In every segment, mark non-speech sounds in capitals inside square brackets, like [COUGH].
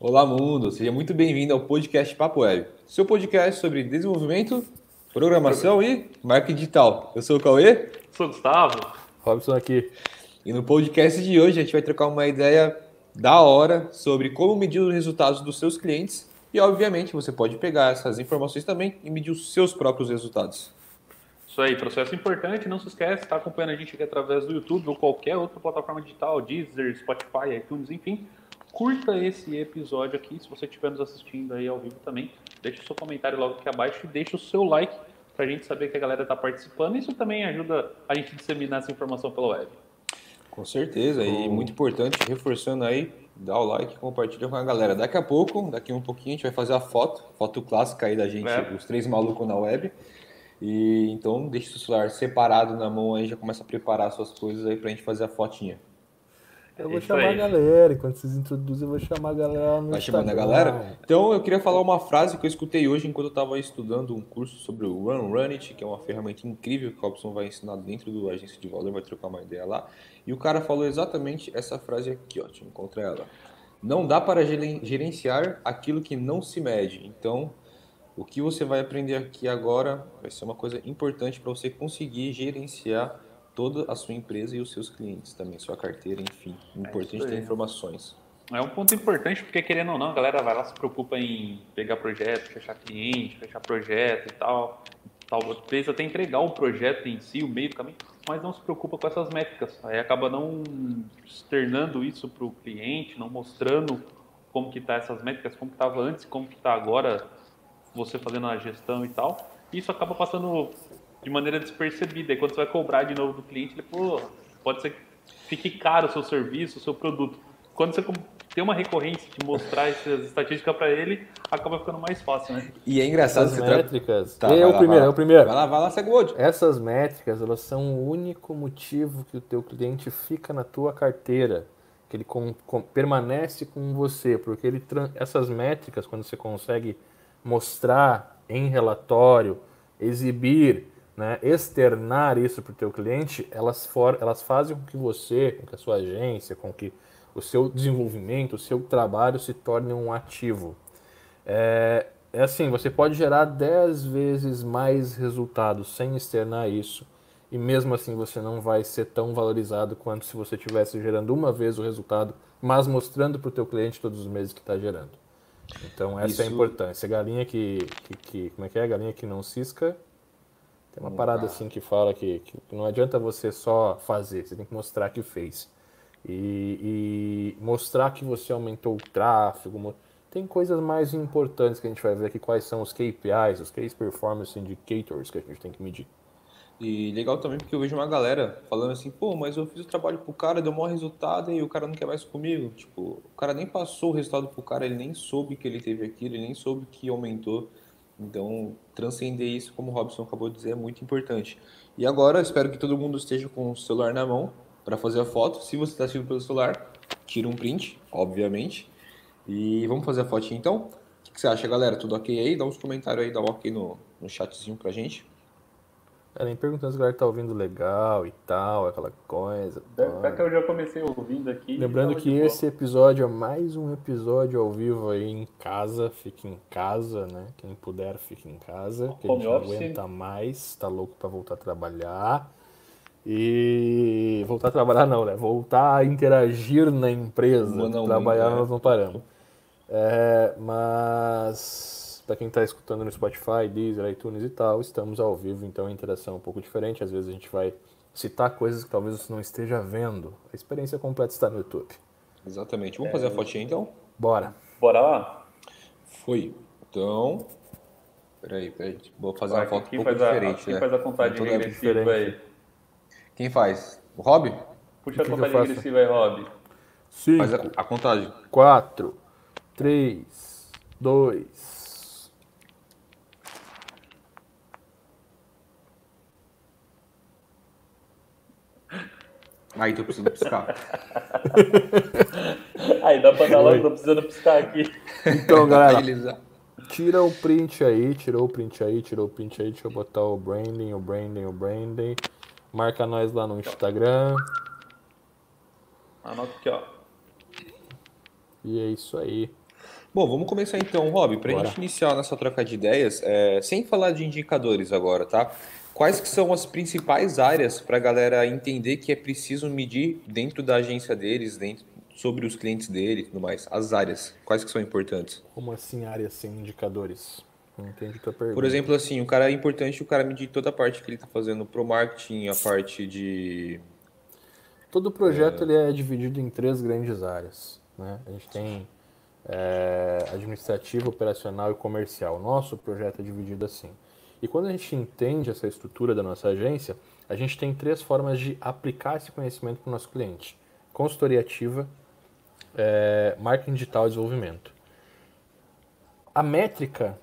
Olá, mundo! Seja muito bem-vindo ao podcast Papo Web, seu podcast sobre desenvolvimento, programação e marketing digital. Eu sou o Cauê. Sou o Gustavo. Robson aqui. E no podcast de hoje a gente vai trocar uma ideia da hora sobre como medir os resultados dos seus clientes e, obviamente, você pode pegar essas informações também e medir os seus próprios resultados. Isso aí, processo importante. Não se esquece, está acompanhando a gente aqui através do YouTube ou qualquer outra plataforma digital, Deezer, Spotify, iTunes, enfim. Curta esse episódio aqui, se você estiver nos assistindo aí ao vivo também. Deixe o seu comentário logo aqui abaixo e deixe o seu like para a gente saber que a galera está participando. Isso também ajuda a gente a disseminar essa informação pela web. Com certeza, e muito importante, reforçando aí, dá o like, compartilha com a galera. Daqui a pouco, daqui um pouquinho, a gente vai fazer a foto, foto clássica aí da gente, é. os três malucos na web. E então deixe o celular separado na mão aí, já começa a preparar suas coisas aí pra gente fazer a fotinha. Eu vou chamar a galera, enquanto vocês introduzem, eu vou chamar a galera no Vai chamando a galera? Então eu queria falar uma frase que eu escutei hoje enquanto eu estava estudando um curso sobre o Run Run It, que é uma ferramenta incrível que o Robson vai ensinar dentro do agência de valor, vai trocar uma ideia lá. E o cara falou exatamente essa frase aqui, ó, deixa eu encontrar ela. Não dá para gerenciar aquilo que não se mede. Então, o que você vai aprender aqui agora vai ser uma coisa importante para você conseguir gerenciar toda a sua empresa e os seus clientes também, sua carteira, enfim. É importante é ter informações. É um ponto importante porque, querendo ou não, a galera vai lá se preocupa em pegar projeto, fechar cliente, fechar projeto e tal. Talvez até entregar o projeto em si, o meio do caminho, mas não se preocupa com essas métricas. Aí acaba não externando isso para o cliente, não mostrando como que tá essas métricas, como estava antes, como que está agora, você fazendo a gestão e tal. Isso acaba passando de maneira despercebida. E quando você vai cobrar de novo do cliente, ele, pô, pode ser que fique caro o seu serviço, o seu produto. Quando você tem uma recorrência de mostrar essas estatísticas para ele, acaba ficando mais fácil, né? E é engraçado Essas métricas. Tá, é o lá, primeiro, é o primeiro. Vai lá, vai lá, segue o outro. Essas métricas, elas são o único motivo que o teu cliente fica na tua carteira, que ele com, com, permanece com você, porque ele essas métricas, quando você consegue mostrar em relatório, exibir, né, externar isso para o teu cliente, elas, for, elas fazem com que você, com que a sua agência, com que o seu desenvolvimento, o seu trabalho se torne um ativo. É, é assim, você pode gerar 10 vezes mais resultados sem externar isso, e mesmo assim você não vai ser tão valorizado quanto se você estivesse gerando uma vez o resultado, mas mostrando para o teu cliente todos os meses que está gerando. Então essa isso... é a importância. Galinha que, que, que, como é que é? Galinha que não cisca tem uma parada assim que fala que, que, não adianta você só fazer, você tem que mostrar que fez. E, e, mostrar que você aumentou o tráfego. Tem coisas mais importantes que a gente vai ver aqui, quais são os KPIs, os Case Performance Indicators que a gente tem que medir. E legal também porque eu vejo uma galera falando assim, pô, mas eu fiz o trabalho pro cara, deu o maior resultado e o cara não quer mais comigo. Tipo, o cara nem passou o resultado pro cara, ele nem soube que ele teve aquilo, ele nem soube que aumentou. Então, transcender isso, como o Robson acabou de dizer, é muito importante. E agora, espero que todo mundo esteja com o celular na mão para fazer a foto. Se você está assistindo pelo celular, tira um print, obviamente. E vamos fazer a fotinha então? O que você acha, galera? Tudo ok aí? Dá uns comentários aí, dá um ok no, no chatzinho pra gente. É, nem perguntando se a galera tá ouvindo legal e tal, aquela coisa. É que eu já comecei ouvindo aqui. Lembrando que esse episódio é mais um episódio ao vivo aí em casa. Fique em casa, né? Quem puder, fique em casa. Que a gente não aguenta mais, tá louco para voltar a trabalhar. E voltar a trabalhar não, né? Voltar a interagir na empresa. Não, trabalhar nós não paramos. É, mas para quem está escutando no Spotify, Deezer, iTunes e tal, estamos ao vivo, então a interação é um pouco diferente. Às vezes a gente vai citar coisas que talvez você não esteja vendo. A experiência completa está no YouTube. Exatamente. Vamos é... fazer a fotinha então? Bora. Bora lá? Foi. Então. Peraí, peraí. Vou fazer vai, uma foto um pouco diferente. A, quem né? faz a contagem regressiva aí? Quem faz? O Rob? Puxa a contagem regressiva aí, Rob. Cinco, faz a, a contagem. 4, 3, 2, Aí tô precisando piscar. [LAUGHS] aí dá pra dar logo, tô precisando piscar aqui. Então, galera, tira o print aí, tirou o print aí, tirou o print aí. Deixa eu botar o branding, o branding, o branding. Marca nós lá no Instagram. Anota aqui, ó. E é isso aí. Bom, vamos começar então, Rob, para a Bora. gente iniciar a nossa troca de ideias, é, sem falar de indicadores agora, tá? Quais que são as principais áreas para a galera entender que é preciso medir dentro da agência deles, dentro sobre os clientes dele e tudo mais? As áreas, quais que são importantes? Como assim áreas sem indicadores? Não entendi tua pergunta. Por exemplo, assim, o cara é importante o cara medir toda a parte que ele está fazendo pro marketing, a parte de Todo projeto ele é dividido em três grandes áreas. Né? A gente tem é, administrativo, operacional e comercial. Nosso projeto é dividido assim. E quando a gente entende essa estrutura da nossa agência, a gente tem três formas de aplicar esse conhecimento para o nosso cliente: consultoria ativa, é, marketing digital e desenvolvimento. A métrica,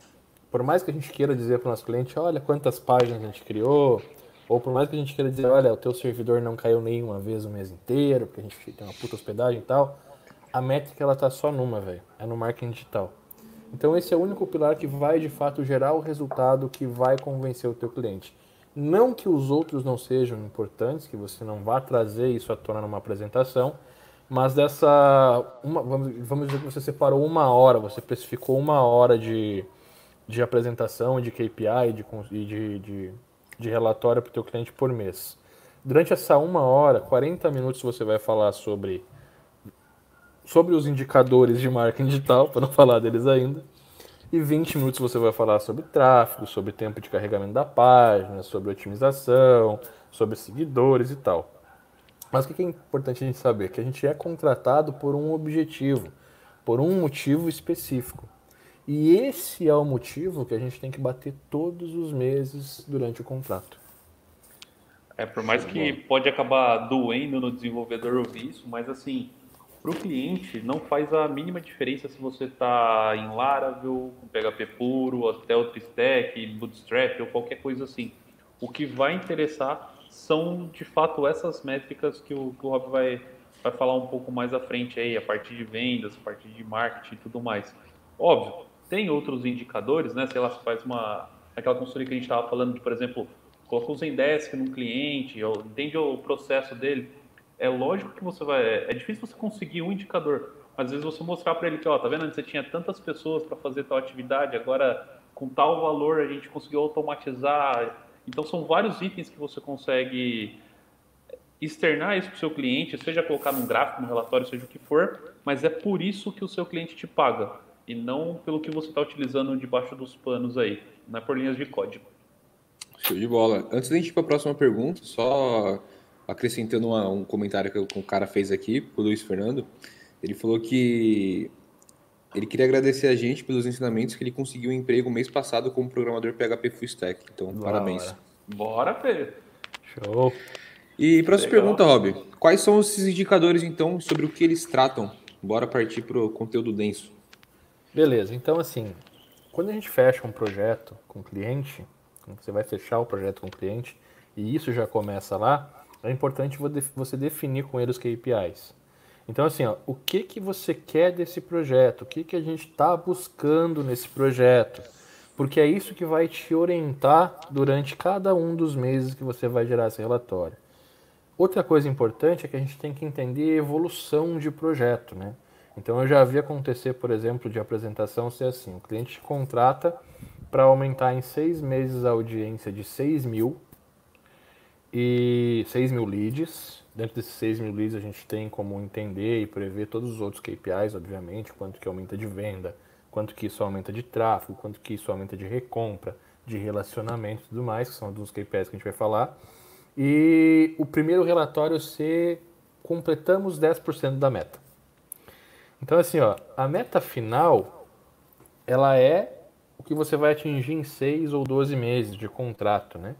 por mais que a gente queira dizer para o nosso cliente, olha quantas páginas a gente criou, ou por mais que a gente queira dizer, olha, o teu servidor não caiu nenhuma vez o mês inteiro, porque a gente tem uma puta hospedagem e tal, a métrica ela tá só numa, velho, é no marketing digital. Então esse é o único pilar que vai de fato gerar o resultado que vai convencer o teu cliente. Não que os outros não sejam importantes, que você não vá trazer isso à tona numa apresentação, mas dessa. Uma, vamos, vamos dizer que você separou uma hora, você especificou uma hora de, de apresentação, de KPI de, de, de, de relatório para o teu cliente por mês. Durante essa uma hora, 40 minutos você vai falar sobre, sobre os indicadores de marketing digital, [LAUGHS] para não falar deles ainda. E 20 minutos você vai falar sobre tráfego, sobre tempo de carregamento da página, sobre otimização, sobre seguidores e tal. Mas o que é importante a gente saber? Que a gente é contratado por um objetivo, por um motivo específico. E esse é o motivo que a gente tem que bater todos os meses durante o contrato. É, por mais que pode acabar doendo no desenvolvedor ouvir isso, mas assim, para o cliente não faz a mínima diferença se você está em Laravel, com PHP puro, até outro stack, Bootstrap ou qualquer coisa assim. O que vai interessar são de fato essas métricas que o, que o Rob vai, vai falar um pouco mais à frente aí, a partir de vendas, a partir de marketing e tudo mais. Óbvio, tem outros indicadores, né? Sei lá, você faz uma. aquela consultoria que a gente estava falando de, por exemplo, coloca o Zendesk num cliente, entende o processo dele. É lógico que você vai. É difícil você conseguir um indicador. Às vezes você mostrar para ele que, ó, tá vendo? Você tinha tantas pessoas para fazer tal atividade, agora com tal valor a gente conseguiu automatizar. Então são vários itens que você consegue externar isso para o seu cliente, seja colocar num gráfico, num relatório, seja o que for, mas é por isso que o seu cliente te paga e não pelo que você está utilizando debaixo dos panos aí, não é por linhas de código. Show de bola. Antes da gente ir para a próxima pergunta, só acrescentando uma- um comentário que o cara fez aqui, o Luiz Fernando, ele falou que ele queria agradecer a gente pelos ensinamentos que ele conseguiu um emprego mês passado como programador PHP Full Stack. Então, Da parabéns. Bora, Pedro! Show! E próxima Legal. pergunta, Rob. Quais são esses indicadores, então, sobre o que eles tratam? Bora partir para o conteúdo denso. Beleza, então assim, quando a gente fecha um projeto com o cliente, quando você vai fechar o projeto com o cliente, e isso já começa lá, é importante vo- você definir com ele os KPIs. Então assim, ó, o que, que você quer desse projeto? O que, que a gente está buscando nesse projeto? Porque é isso que vai te orientar durante cada um dos meses que você vai gerar esse relatório. Outra coisa importante é que a gente tem que entender a evolução de projeto, né? Então eu já vi acontecer, por exemplo, de apresentação ser assim: o cliente te contrata para aumentar em seis meses a audiência de 6 mil e 6 mil leads. Dentro desses 6 mil leads a gente tem como entender e prever todos os outros KPIs, obviamente, quanto que aumenta de venda, quanto que isso aumenta de tráfego, quanto que isso aumenta de recompra, de relacionamento e tudo mais, que são dos KPIs que a gente vai falar. E o primeiro relatório ser completamos 10% da meta. Então assim, ó, a meta final ela é o que você vai atingir em 6 ou 12 meses de contrato, né?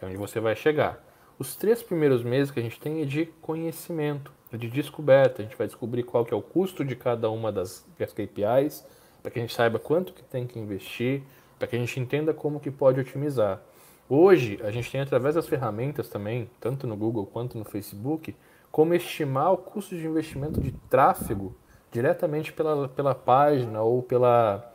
É onde você vai chegar. Os três primeiros meses que a gente tem é de conhecimento, é de descoberta. A gente vai descobrir qual que é o custo de cada uma das, das KPIs, para que a gente saiba quanto que tem que investir, para que a gente entenda como que pode otimizar. Hoje, a gente tem através das ferramentas também, tanto no Google quanto no Facebook, como estimar o custo de investimento de tráfego diretamente pela, pela página ou pela,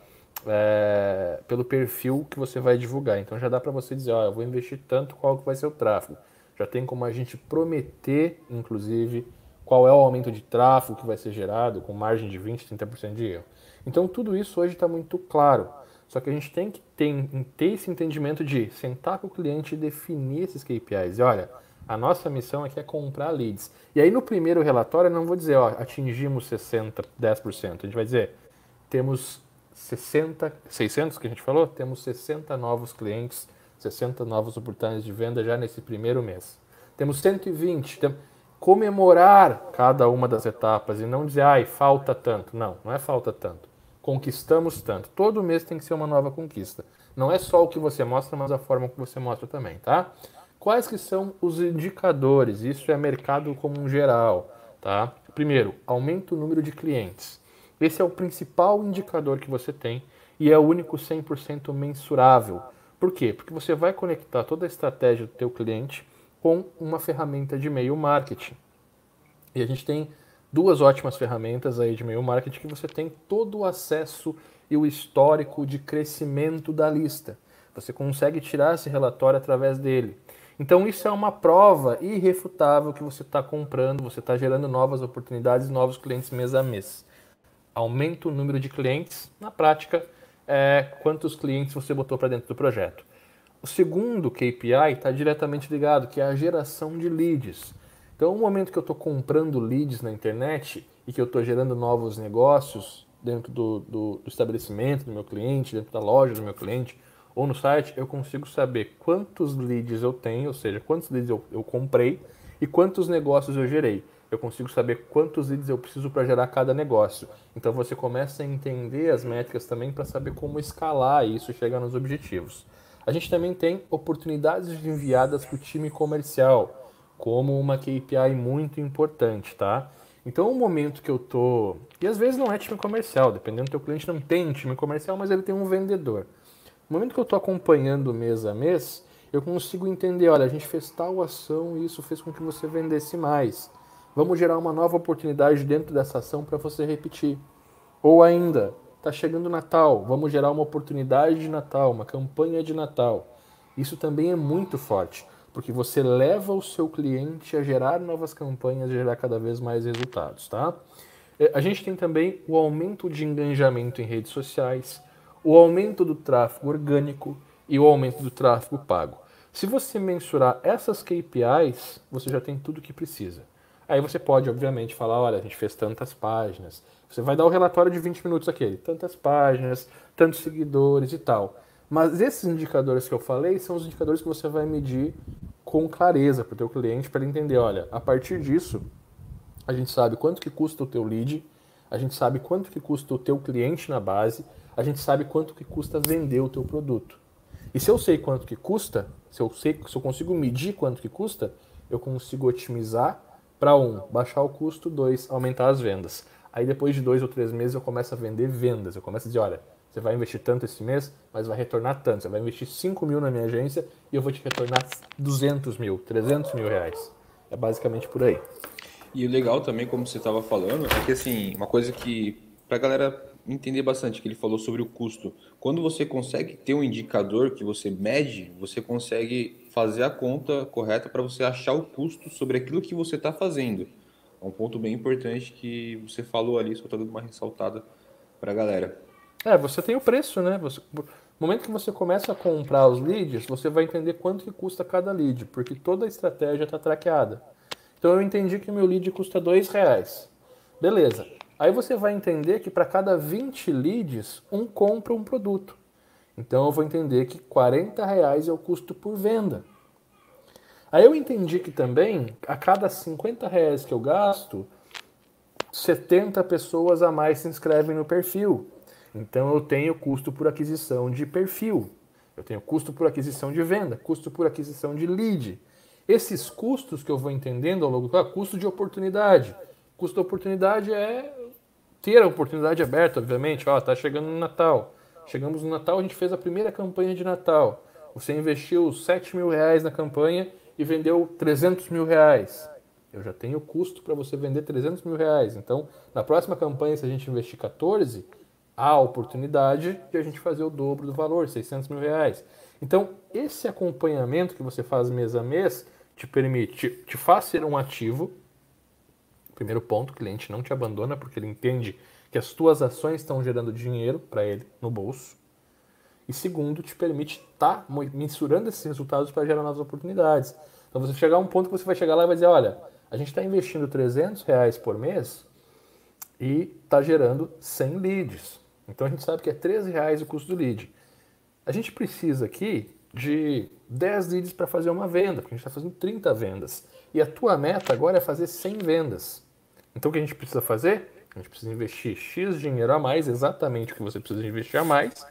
é, pelo perfil que você vai divulgar. Então já dá para você dizer, ó, eu vou investir tanto, qual que vai ser o tráfego. Já tem como a gente prometer, inclusive, qual é o aumento de tráfego que vai ser gerado com margem de 20, 30% de erro. Então tudo isso hoje está muito claro. Só que a gente tem que ter, ter esse entendimento de sentar com o cliente e definir esses KPIs. E olha, a nossa missão aqui é comprar leads. E aí no primeiro relatório eu não vou dizer, ó, atingimos 60, 10%. A gente vai dizer, temos 60, 600 que a gente falou, temos 60 novos clientes, 60 novas oportunidades de venda já nesse primeiro mês. Temos 120, tem, comemorar cada uma das etapas e não dizer, ai, falta tanto. Não, não é falta tanto. Conquistamos tanto. Todo mês tem que ser uma nova conquista. Não é só o que você mostra, mas a forma que você mostra também, tá? Quais que são os indicadores? Isso é mercado como um geral, tá? Primeiro, aumenta o número de clientes. Esse é o principal indicador que você tem e é o único 100% mensurável. Por quê? Porque você vai conectar toda a estratégia do teu cliente com uma ferramenta de e-mail marketing. E a gente tem duas ótimas ferramentas aí de e-mail marketing que você tem todo o acesso e o histórico de crescimento da lista. Você consegue tirar esse relatório através dele. Então isso é uma prova irrefutável que você está comprando, você está gerando novas oportunidades, novos clientes mês a mês. Aumenta o número de clientes, na prática, é quantos clientes você botou para dentro do projeto. O segundo KPI está diretamente ligado, que é a geração de leads. Então, no momento que eu estou comprando leads na internet e que eu estou gerando novos negócios dentro do, do, do estabelecimento do meu cliente, dentro da loja do meu cliente, ou no site, eu consigo saber quantos leads eu tenho, ou seja, quantos leads eu, eu comprei e quantos negócios eu gerei. Eu consigo saber quantos leads eu preciso para gerar cada negócio. Então você começa a entender as métricas também para saber como escalar isso e chegar nos objetivos. A gente também tem oportunidades enviadas para o time comercial, como uma KPI muito importante, tá? Então, o momento que eu tô. E às vezes não é time comercial, dependendo do teu cliente, não tem time comercial, mas ele tem um vendedor. No momento que eu estou acompanhando mês a mês, eu consigo entender, olha, a gente fez tal ação e isso fez com que você vendesse mais. Vamos gerar uma nova oportunidade dentro dessa ação para você repetir. Ou ainda, está chegando Natal, vamos gerar uma oportunidade de Natal, uma campanha de Natal. Isso também é muito forte, porque você leva o seu cliente a gerar novas campanhas e gerar cada vez mais resultados, tá? É, a gente tem também o aumento de engajamento em redes sociais, o aumento do tráfego orgânico e o aumento do tráfego pago. Se você mensurar essas KPIs, você já tem tudo o que precisa. Aí você pode, obviamente, falar, olha, a gente fez tantas páginas. Você vai dar o relatório de 20 minutos aquele, tantas páginas, tantos seguidores e tal. Mas esses indicadores que eu falei são os indicadores que você vai medir com clareza para o teu cliente para ele entender, olha, a partir disso, a gente sabe quanto que custa o teu lead, a gente sabe quanto que custa o teu cliente na base, a gente sabe quanto que custa vender o teu produto. E se eu sei quanto que custa, se eu sei, se eu consigo medir quanto que custa, eu consigo otimizar para um, baixar o custo, dois, aumentar as vendas. Aí depois de dois ou três meses eu começo a vender vendas. Eu começo a dizer, olha, você vai investir tanto esse mês, mas vai retornar tanto. Você vai investir 5 mil na minha agência e eu vou te retornar 200 mil, 300 mil reais. É basicamente por aí. E o legal também, como você estava falando, é que assim, uma coisa que para a galera entender bastante que ele falou sobre o custo. Quando você consegue ter um indicador que você mede, você consegue fazer a conta correta para você achar o custo sobre aquilo que você está fazendo. É um ponto bem importante que você falou ali, só estou dando uma ressaltada para a galera. É, você tem o preço, né? Você, no momento que você começa a comprar os leads, você vai entender quanto que custa cada lead, porque toda a estratégia está traqueada. Então eu entendi que meu lead custa dois reais. Beleza. Aí você vai entender que para cada 20 leads, um compra um produto. Então eu vou entender que 40 reais é o custo por venda. Aí eu entendi que também, a cada 50 reais que eu gasto, 70 pessoas a mais se inscrevem no perfil. Então eu tenho custo por aquisição de perfil. Eu tenho custo por aquisição de venda, custo por aquisição de lead. Esses custos que eu vou entendendo ao longo do custo de oportunidade. Custo de oportunidade é ter a oportunidade aberta, obviamente. Ó, tá chegando no Natal. Chegamos no Natal, a gente fez a primeira campanha de Natal. Você investiu 7 mil reais na campanha e vendeu 300 mil reais. Eu já tenho custo para você vender 300 mil reais. Então, na próxima campanha, se a gente investir 14, há a oportunidade de a gente fazer o dobro do valor, 600 mil reais. Então, esse acompanhamento que você faz mês a mês te permite, te, faz ser um ativo, Primeiro ponto, o cliente não te abandona porque ele entende que as tuas ações estão gerando dinheiro para ele no bolso. E segundo, te permite estar tá mensurando esses resultados para gerar novas oportunidades. Então você chegar a um ponto que você vai chegar lá e vai dizer, olha, a gente está investindo 300 reais por mês e está gerando 100 leads. Então a gente sabe que é 13 reais o custo do lead. A gente precisa aqui de 10 leads para fazer uma venda, porque a gente está fazendo 30 vendas. E a tua meta agora é fazer 100 vendas. Então o que a gente precisa fazer? A gente precisa investir X dinheiro a mais, exatamente o que você precisa investir a mais,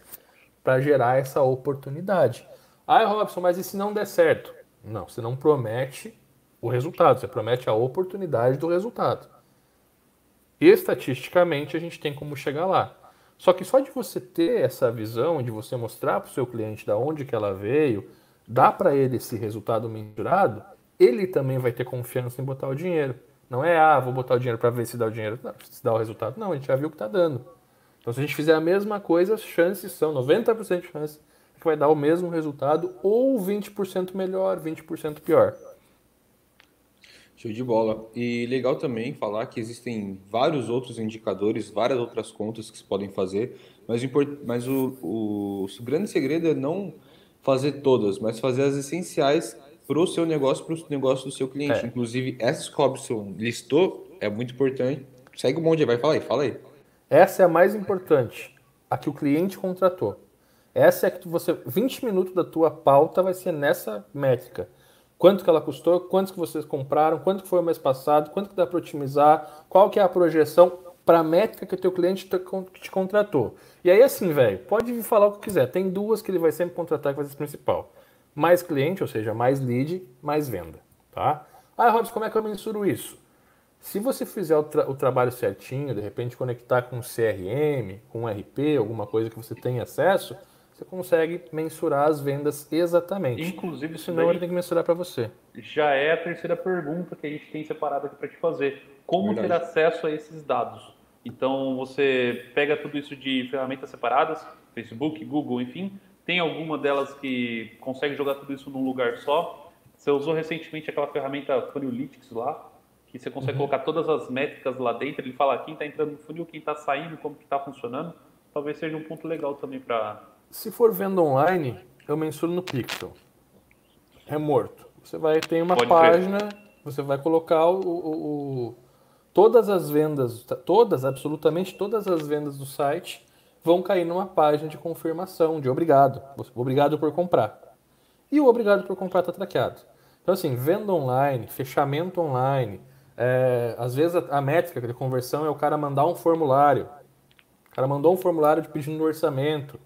para gerar essa oportunidade. Ah, Robson, mas e se não der certo? Não, você não promete o resultado, você promete a oportunidade do resultado. Estatisticamente, a gente tem como chegar lá. Só que só de você ter essa visão, de você mostrar para o seu cliente da onde que ela veio, dá para ele esse resultado mensurado, ele também vai ter confiança em botar o dinheiro. Não é, ah, vou botar o dinheiro para ver se dá o dinheiro, se dá o resultado. Não, a gente já viu que está dando. Então, se a gente fizer a mesma coisa, as chances são 90% de chance que vai dar o mesmo resultado ou 20% melhor, 20% pior. Show de bola. E legal também falar que existem vários outros indicadores, várias outras contas que se podem fazer, mas, mas o, o, o grande segredo é não fazer todas, mas fazer as essenciais para o seu negócio, para o negócio do seu cliente. É. Inclusive, essas que o Robson listou é muito importante. Segue um monte, vai, fala aí, fala aí. Essa é a mais importante, a que o cliente contratou. Essa é que você, 20 minutos da tua pauta vai ser nessa métrica quanto que ela custou, quantos que vocês compraram, quanto que foi o mês passado, quanto que dá para otimizar, qual que é a projeção para a métrica que o teu cliente te contratou. E aí assim, velho, pode vir falar o que quiser. Tem duas que ele vai sempre contratar que vai ser principal. Mais cliente, ou seja, mais lead, mais venda, tá? Ah, Robson, como é que eu mensuro isso? Se você fizer o, tra o, trabalho certinho, de repente conectar com CRM, com RP, alguma coisa que você tem acesso, você consegue mensurar as vendas exatamente. Inclusive, senão ele tem que mensurar para você. Já é a terceira pergunta que a gente tem separado aqui para te fazer. Como Verdade. ter acesso a esses dados? Então, você pega tudo isso de ferramentas separadas, Facebook, Google, enfim. Tem alguma delas que consegue jogar tudo isso num lugar só? Você usou recentemente aquela ferramenta Funnelytics lá, que você consegue uhum. colocar todas as métricas lá dentro. Ele fala quem está entrando no funil, quem está saindo, como que está funcionando. Talvez seja um ponto legal também para se for venda online, eu mensuro no Pixel. É morto. Você vai ter uma Pode página, ver. você vai colocar o, o, o, todas as vendas, todas, absolutamente todas as vendas do site vão cair numa página de confirmação, de obrigado. Obrigado por comprar. E o obrigado por comprar está traqueado. Então, assim, venda online, fechamento online, é, às vezes a, a métrica de conversão é o cara mandar um formulário. O cara mandou um formulário de pedindo orçamento.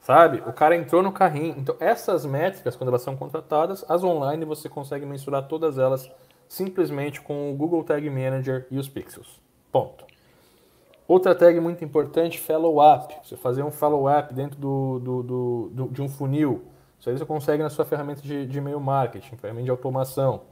Sabe? O cara entrou no carrinho. Então, essas métricas, quando elas são contratadas, as online você consegue mensurar todas elas simplesmente com o Google Tag Manager e os pixels. Ponto. Outra tag muito importante, follow-up. Você fazer um follow-up dentro do, do, do, do, de um funil. Isso aí você consegue na sua ferramenta de, de e-mail marketing, ferramenta de automação.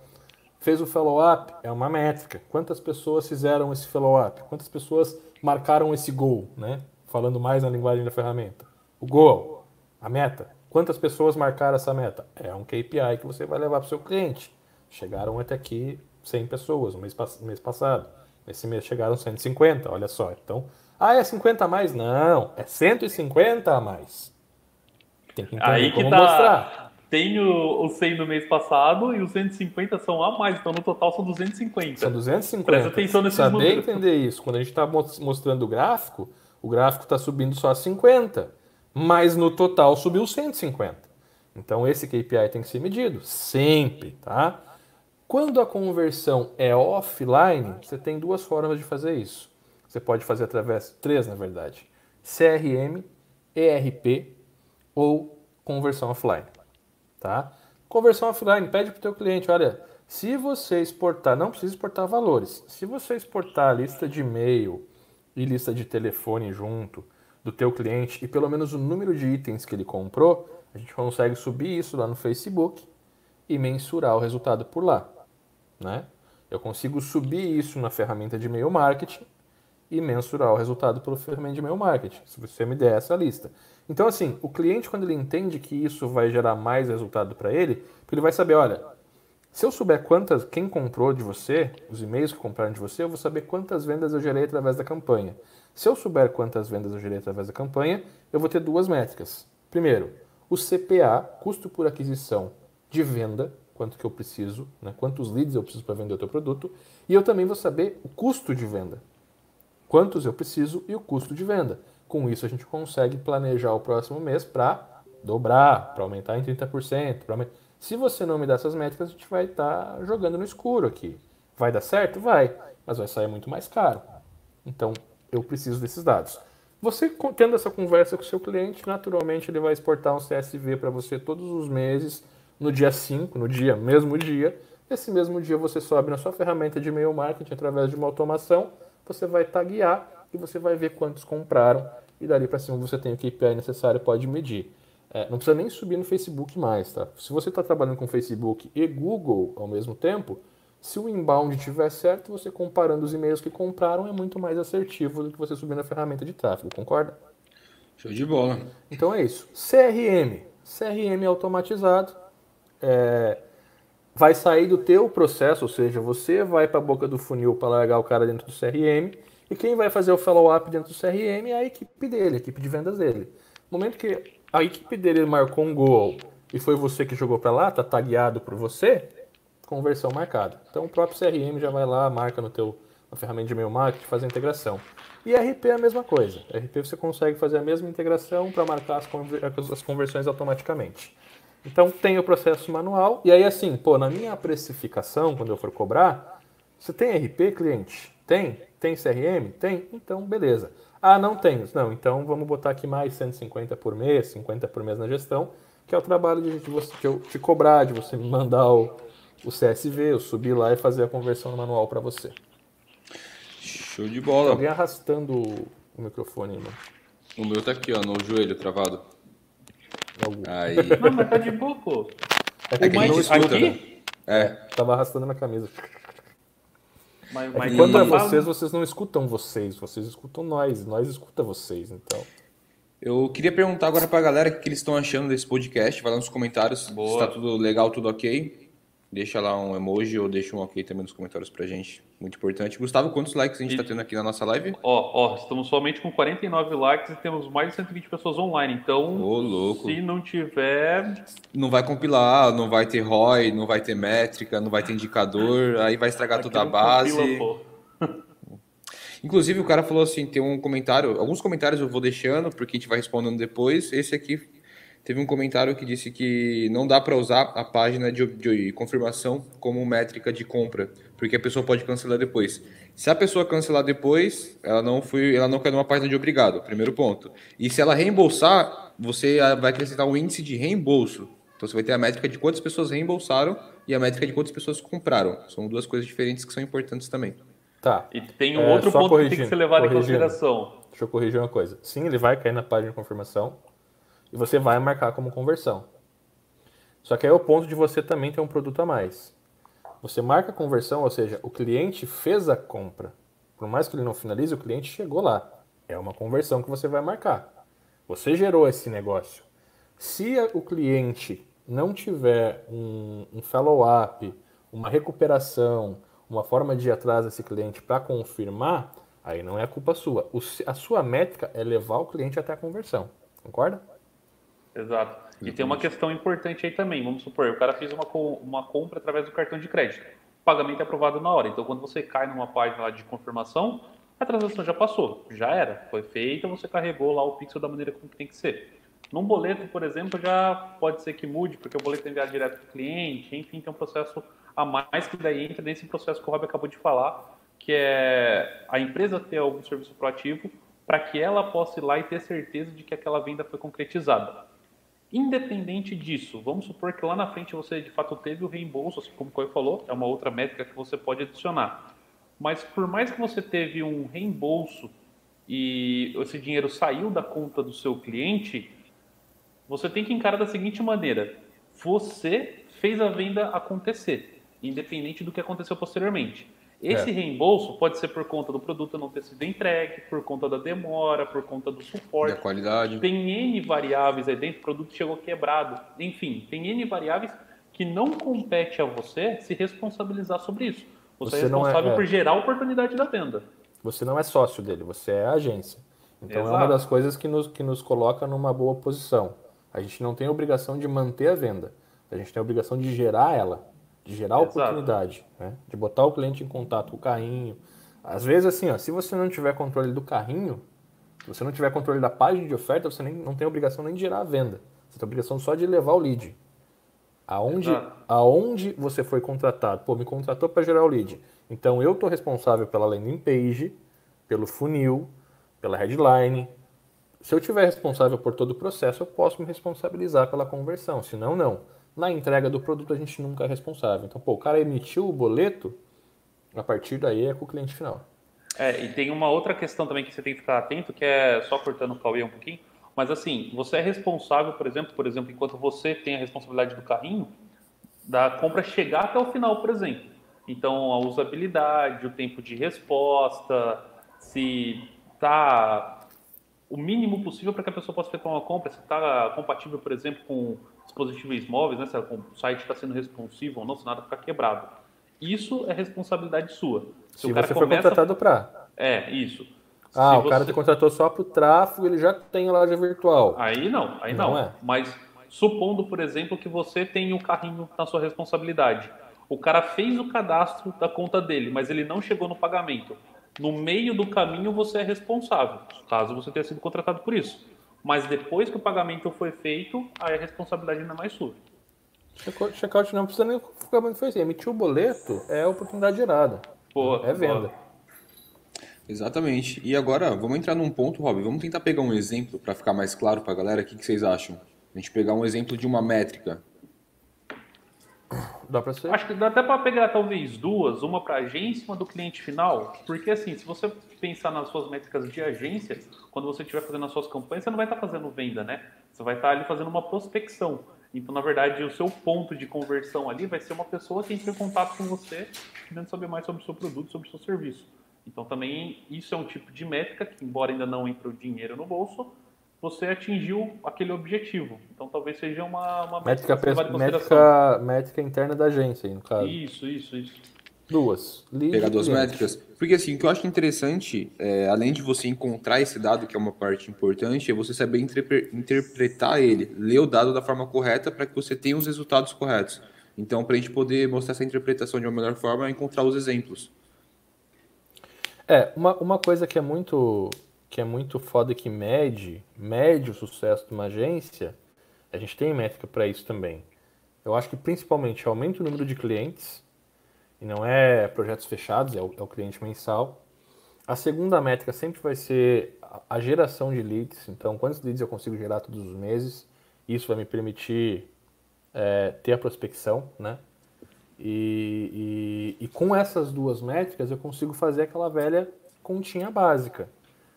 Fez o follow-up, é uma métrica. Quantas pessoas fizeram esse follow-up? Quantas pessoas marcaram esse goal, né? Falando mais na linguagem da ferramenta. O goal, a meta. Quantas pessoas marcaram essa meta? É um KPI que você vai levar para o seu cliente. Chegaram até aqui 100 pessoas no mês, mês passado. Nesse mês chegaram 150, olha só. Então, ah, é 50 a mais? Não, é 150 a mais. Tem que entender Aí que como tá... mostrar. Tem o, o 100 no mês passado e os 150 são a mais, então no total são 250. São 250. Presta atenção nesses Saber números. entender isso. Quando a gente está mostrando o gráfico, o gráfico está subindo só a 50 mas no total subiu 150. Então esse KPI tem que ser medido sempre, tá? Quando a conversão é offline, você tem duas formas de fazer isso. Você pode fazer através, três na verdade, CRM, ERP ou conversão offline, tá? Conversão offline, pede para o teu cliente, olha, se você exportar, não precisa exportar valores, se você exportar a lista de e-mail e lista de telefone junto, do teu cliente e pelo menos o número de itens que ele comprou, a gente consegue subir isso lá no Facebook e mensurar o resultado por lá, né? Eu consigo subir isso na ferramenta de e-mail marketing e mensurar o resultado pelo ferramenta de e-mail marketing, se você me der essa lista. Então, assim, o cliente, quando ele entende que isso vai gerar mais resultado para ele, ele vai saber, olha, Se eu souber quantas, quem comprou de você, os e-mails que compraram de você, eu vou saber quantas vendas eu gerei através da campanha. Se eu souber quantas vendas eu gerei através da campanha, eu vou ter duas métricas. Primeiro, o CPA, custo por aquisição de venda, quanto que eu preciso, né? quantos leads eu preciso para vender o teu produto, e eu também vou saber o custo de venda. Quantos eu preciso e o custo de venda. Com isso a gente consegue planejar o próximo mês para dobrar, para aumentar em 30%, para se você não me dá essas métricas, a gente vai estar tá jogando no escuro aqui. Vai dar certo? Vai, mas vai sair muito mais caro. Então, eu preciso desses dados. Você tendo essa conversa com o seu cliente, naturalmente ele vai exportar um CSV para você todos os meses, no dia 5, no dia, mesmo dia. Esse mesmo dia você sobe na sua ferramenta de e-mail marketing através de uma automação, você vai taguear e você vai ver quantos compraram e dali para cima você tem o KPI necessário pode medir. É, não precisa nem subir no Facebook mais, tá? Se você está trabalhando com Facebook e Google ao mesmo tempo, se o inbound estiver certo, você comparando os e-mails que compraram é muito mais assertivo do que você subir na ferramenta de tráfego, concorda? Show de bola. Então é isso. CRM. CRM automatizado. É, vai sair do teu processo, ou seja, você vai para a boca do funil para largar o cara dentro do CRM e quem vai fazer o follow-up dentro do CRM é a equipe dele, a equipe de vendas dele. No momento que a equipe dele marcou um gol e foi você que jogou para lá, tá tagueado por você, conversão marcada. Então o próprio CRM já vai lá, marca no teu na ferramenta de e-mail marketing, faz a integração. E RP é a mesma coisa. RP você consegue fazer a mesma integração para marcar as, conver as conversões automaticamente. Então tem o processo manual e aí assim, pô, na minha precificação, quando eu for cobrar, você tem RP, cliente? Tem? Tem CRM? Tem? Então beleza. Ah, não tenho. Não, então vamos botar aqui mais 150 por mês, 50 por mês na gestão, que é o trabalho de, de você de eu te cobrar, de você me mandar o, o CSV, eu subir lá e fazer a conversão manual para você. Show de bola. alguém arrastando o microfone, mano. O meu tá aqui, ó, no joelho travado. Aí. Não, mas tá de boa, pô. É que, é que não escuta, aqui? né? É. Tava arrastando na camisa. Mas, é mas quando é vocês, vocês não escutam vocês, vocês escutam nós, nós escuta vocês, então. Eu queria perguntar agora pra galera o que eles estão achando desse podcast. Vai lá nos comentários Boa. se tá tudo legal, tudo ok. Deixa lá um emoji ou deixa um ok também nos comentários pra gente. Muito importante. Gustavo, quantos likes a gente e... tá tendo aqui na nossa live? Ó, ó, estamos somente com 49 likes e temos mais de 120 pessoas online. Então, Ô, louco. se não tiver. Não vai compilar, não vai ter ROI, não vai ter métrica, não vai ter indicador, aí vai estragar toda a base. Compila, Inclusive, o cara falou assim: tem um comentário, alguns comentários eu vou deixando, porque a gente vai respondendo depois. Esse aqui teve um comentário que disse que não dá para usar a página de, de, confirmação como métrica de compra, porque a pessoa pode cancelar depois. Se a pessoa cancelar depois, ela não foi, ela não caiu numa página de obrigado, primeiro ponto. E se ela reembolsar, você vai acrescentar um índice de reembolso. Então você vai ter a métrica de quantas pessoas reembolsaram e a métrica de quantas pessoas compraram. São duas coisas diferentes que são importantes também. Tá. E tem um é, outro ponto que tem que ser levado em consideração. Deixa eu corrigir uma coisa. Sim, ele vai cair na página de confirmação, e você vai marcar como conversão. Só que aí é o ponto de você também ter um produto a mais. Você marca a conversão, ou seja, o cliente fez a compra. Por mais que ele não finalize, o cliente chegou lá. É uma conversão que você vai marcar. Você gerou esse negócio. Se o cliente não tiver um, um follow-up, uma recuperação, uma forma de ir atrás desse cliente para confirmar, aí não é culpa sua. O, a sua métrica é levar o cliente até a conversão. Concorda? Exato. E tem uma questão importante aí também. Vamos supor, o cara fez uma, uma compra através do cartão de crédito. O pagamento é aprovado na hora. Então, quando você cai numa página de confirmação, a transação já passou, já era, foi feita, você carregou lá o pixel da maneira como tem que ser. Num boleto, por exemplo, já pode ser que mude, porque o boleto é enviado direto para o cliente, enfim, tem um processo a mais que daí entra nesse processo que o Rob acabou de falar, que é a empresa ter algum serviço proativo para que ela possa ir lá e ter certeza de que aquela venda foi concretizada. Independente disso, vamos supor que lá na frente você de fato teve o reembolso, assim como o Coelho falou, é uma outra métrica que você pode adicionar. Mas por mais que você teve um reembolso e esse dinheiro saiu da conta do seu cliente, você tem que encarar da seguinte maneira: você fez a venda acontecer, independente do que aconteceu posteriormente. Esse é. reembolso pode ser por conta do produto não ter sido entregue, por conta da demora, por conta do suporte. Da qualidade. Tem N variáveis aí dentro, o produto chegou quebrado. Enfim, tem N variáveis que não compete a você se responsabilizar sobre isso. Você, Você é não é- responsável é. por gerar a oportunidade da venda. Você não é sócio dele, você é a agência. Então é uma Exato. das coisas que nos, que nos coloca numa boa posição. A gente não tem a obrigação de manter a venda. A gente tem a obrigação de gerar ela, de gerar Exato. oportunidade, né? de botar o cliente em contato com o carrinho. Às vezes, assim, ó, se você não tiver controle do carrinho, se você não tiver controle da página de oferta, você nem, não tem obrigação nem de gerar a venda. Você tem obrigação só de levar o lead. Aonde, Exato. aonde você foi contratado? Pô, me contratou para gerar o lead. Então eu estou responsável pela landing page, pelo funil, pela headline. Se eu tiver responsável por todo o processo, eu posso me responsabilizar pela conversão. Se não, não. Na entrega do produto a gente nunca é responsável. Então, pô, o cara emitiu o boleto, a partir daí é com o cliente final. É, e tem uma outra questão também que você tem que ficar atento, que é só cortando o Cauê um pouquinho, mas assim, você é responsável, por exemplo, por exemplo, enquanto você tem a responsabilidade do carrinho, da compra chegar até o final, por exemplo. Então, a usabilidade, o tempo de resposta, se tá o mínimo possível para que a pessoa possa efetuar uma compra, se está compatível, por exemplo, com dispositivos móveis, né, se o site está sendo responsivo ou não, se nada ficar quebrado. Isso é responsabilidade sua. Se, você for contratado para. É, isso. Ah, Se o cara você- te contratou só para o tráfego, ele já tem a loja virtual. Aí não, aí não. Não é. Mas supondo, por exemplo, que você tem um carrinho na sua responsabilidade. O cara fez o cadastro da conta dele, mas ele não chegou no pagamento. No meio do caminho você é responsável, caso você tenha sido contratado por isso. Mas depois que o pagamento foi feito, aí a responsabilidade ainda é mais sua. Checkout, checkout não precisa nem ficar muito feio. Emitiu o boleto é oportunidade gerada. Pô, É venda. Exatamente. E agora, vamos entrar num ponto, Rob. Vamos tentar pegar um exemplo para ficar mais claro para a galera. O que, que vocês acham? A gente pegar um exemplo de uma métrica. Dá pra ser? Acho que dá até para pegar talvez duas, uma para agência e uma do cliente final, porque assim, se você pensar nas suas métricas de agência, quando você estiver fazendo as suas campanhas, você não vai estar fazendo venda, né? Você vai estar ali fazendo uma prospecção. Então, na verdade, o seu ponto de conversão ali vai ser uma pessoa que entra em contato com você, querendo saber mais sobre o seu produto, sobre o seu serviço. Então, também isso é um tipo de métrica que, embora ainda não entre o dinheiro no bolso, você atingiu aquele objetivo. Então, talvez seja uma, uma Métrica, métrica, métrica interna da agência, no caso. Isso, isso, isso. Duas. Lead Pegar duas métricas. Porque assim, o que eu acho interessante, é, além de você encontrar esse dado, que é uma parte importante, é você saber interpre- interpretar ele, ler o dado da forma correta para que você tenha os resultados corretos. Então, para a gente poder mostrar essa interpretação de uma melhor forma, é encontrar os exemplos. É, uma, uma coisa que é muito que é muito foda que mede, mede o sucesso de uma agência, a gente tem métrica para isso também. Eu acho que principalmente aumenta o número de clientes, e não é projetos fechados, é o, é o cliente mensal. A segunda métrica sempre vai ser a- a geração de leads, então quantos leads eu consigo gerar todos os meses, isso vai me permitir é, ter a prospecção, né? E, e, e com essas duas métricas eu consigo fazer aquela velha continha básica.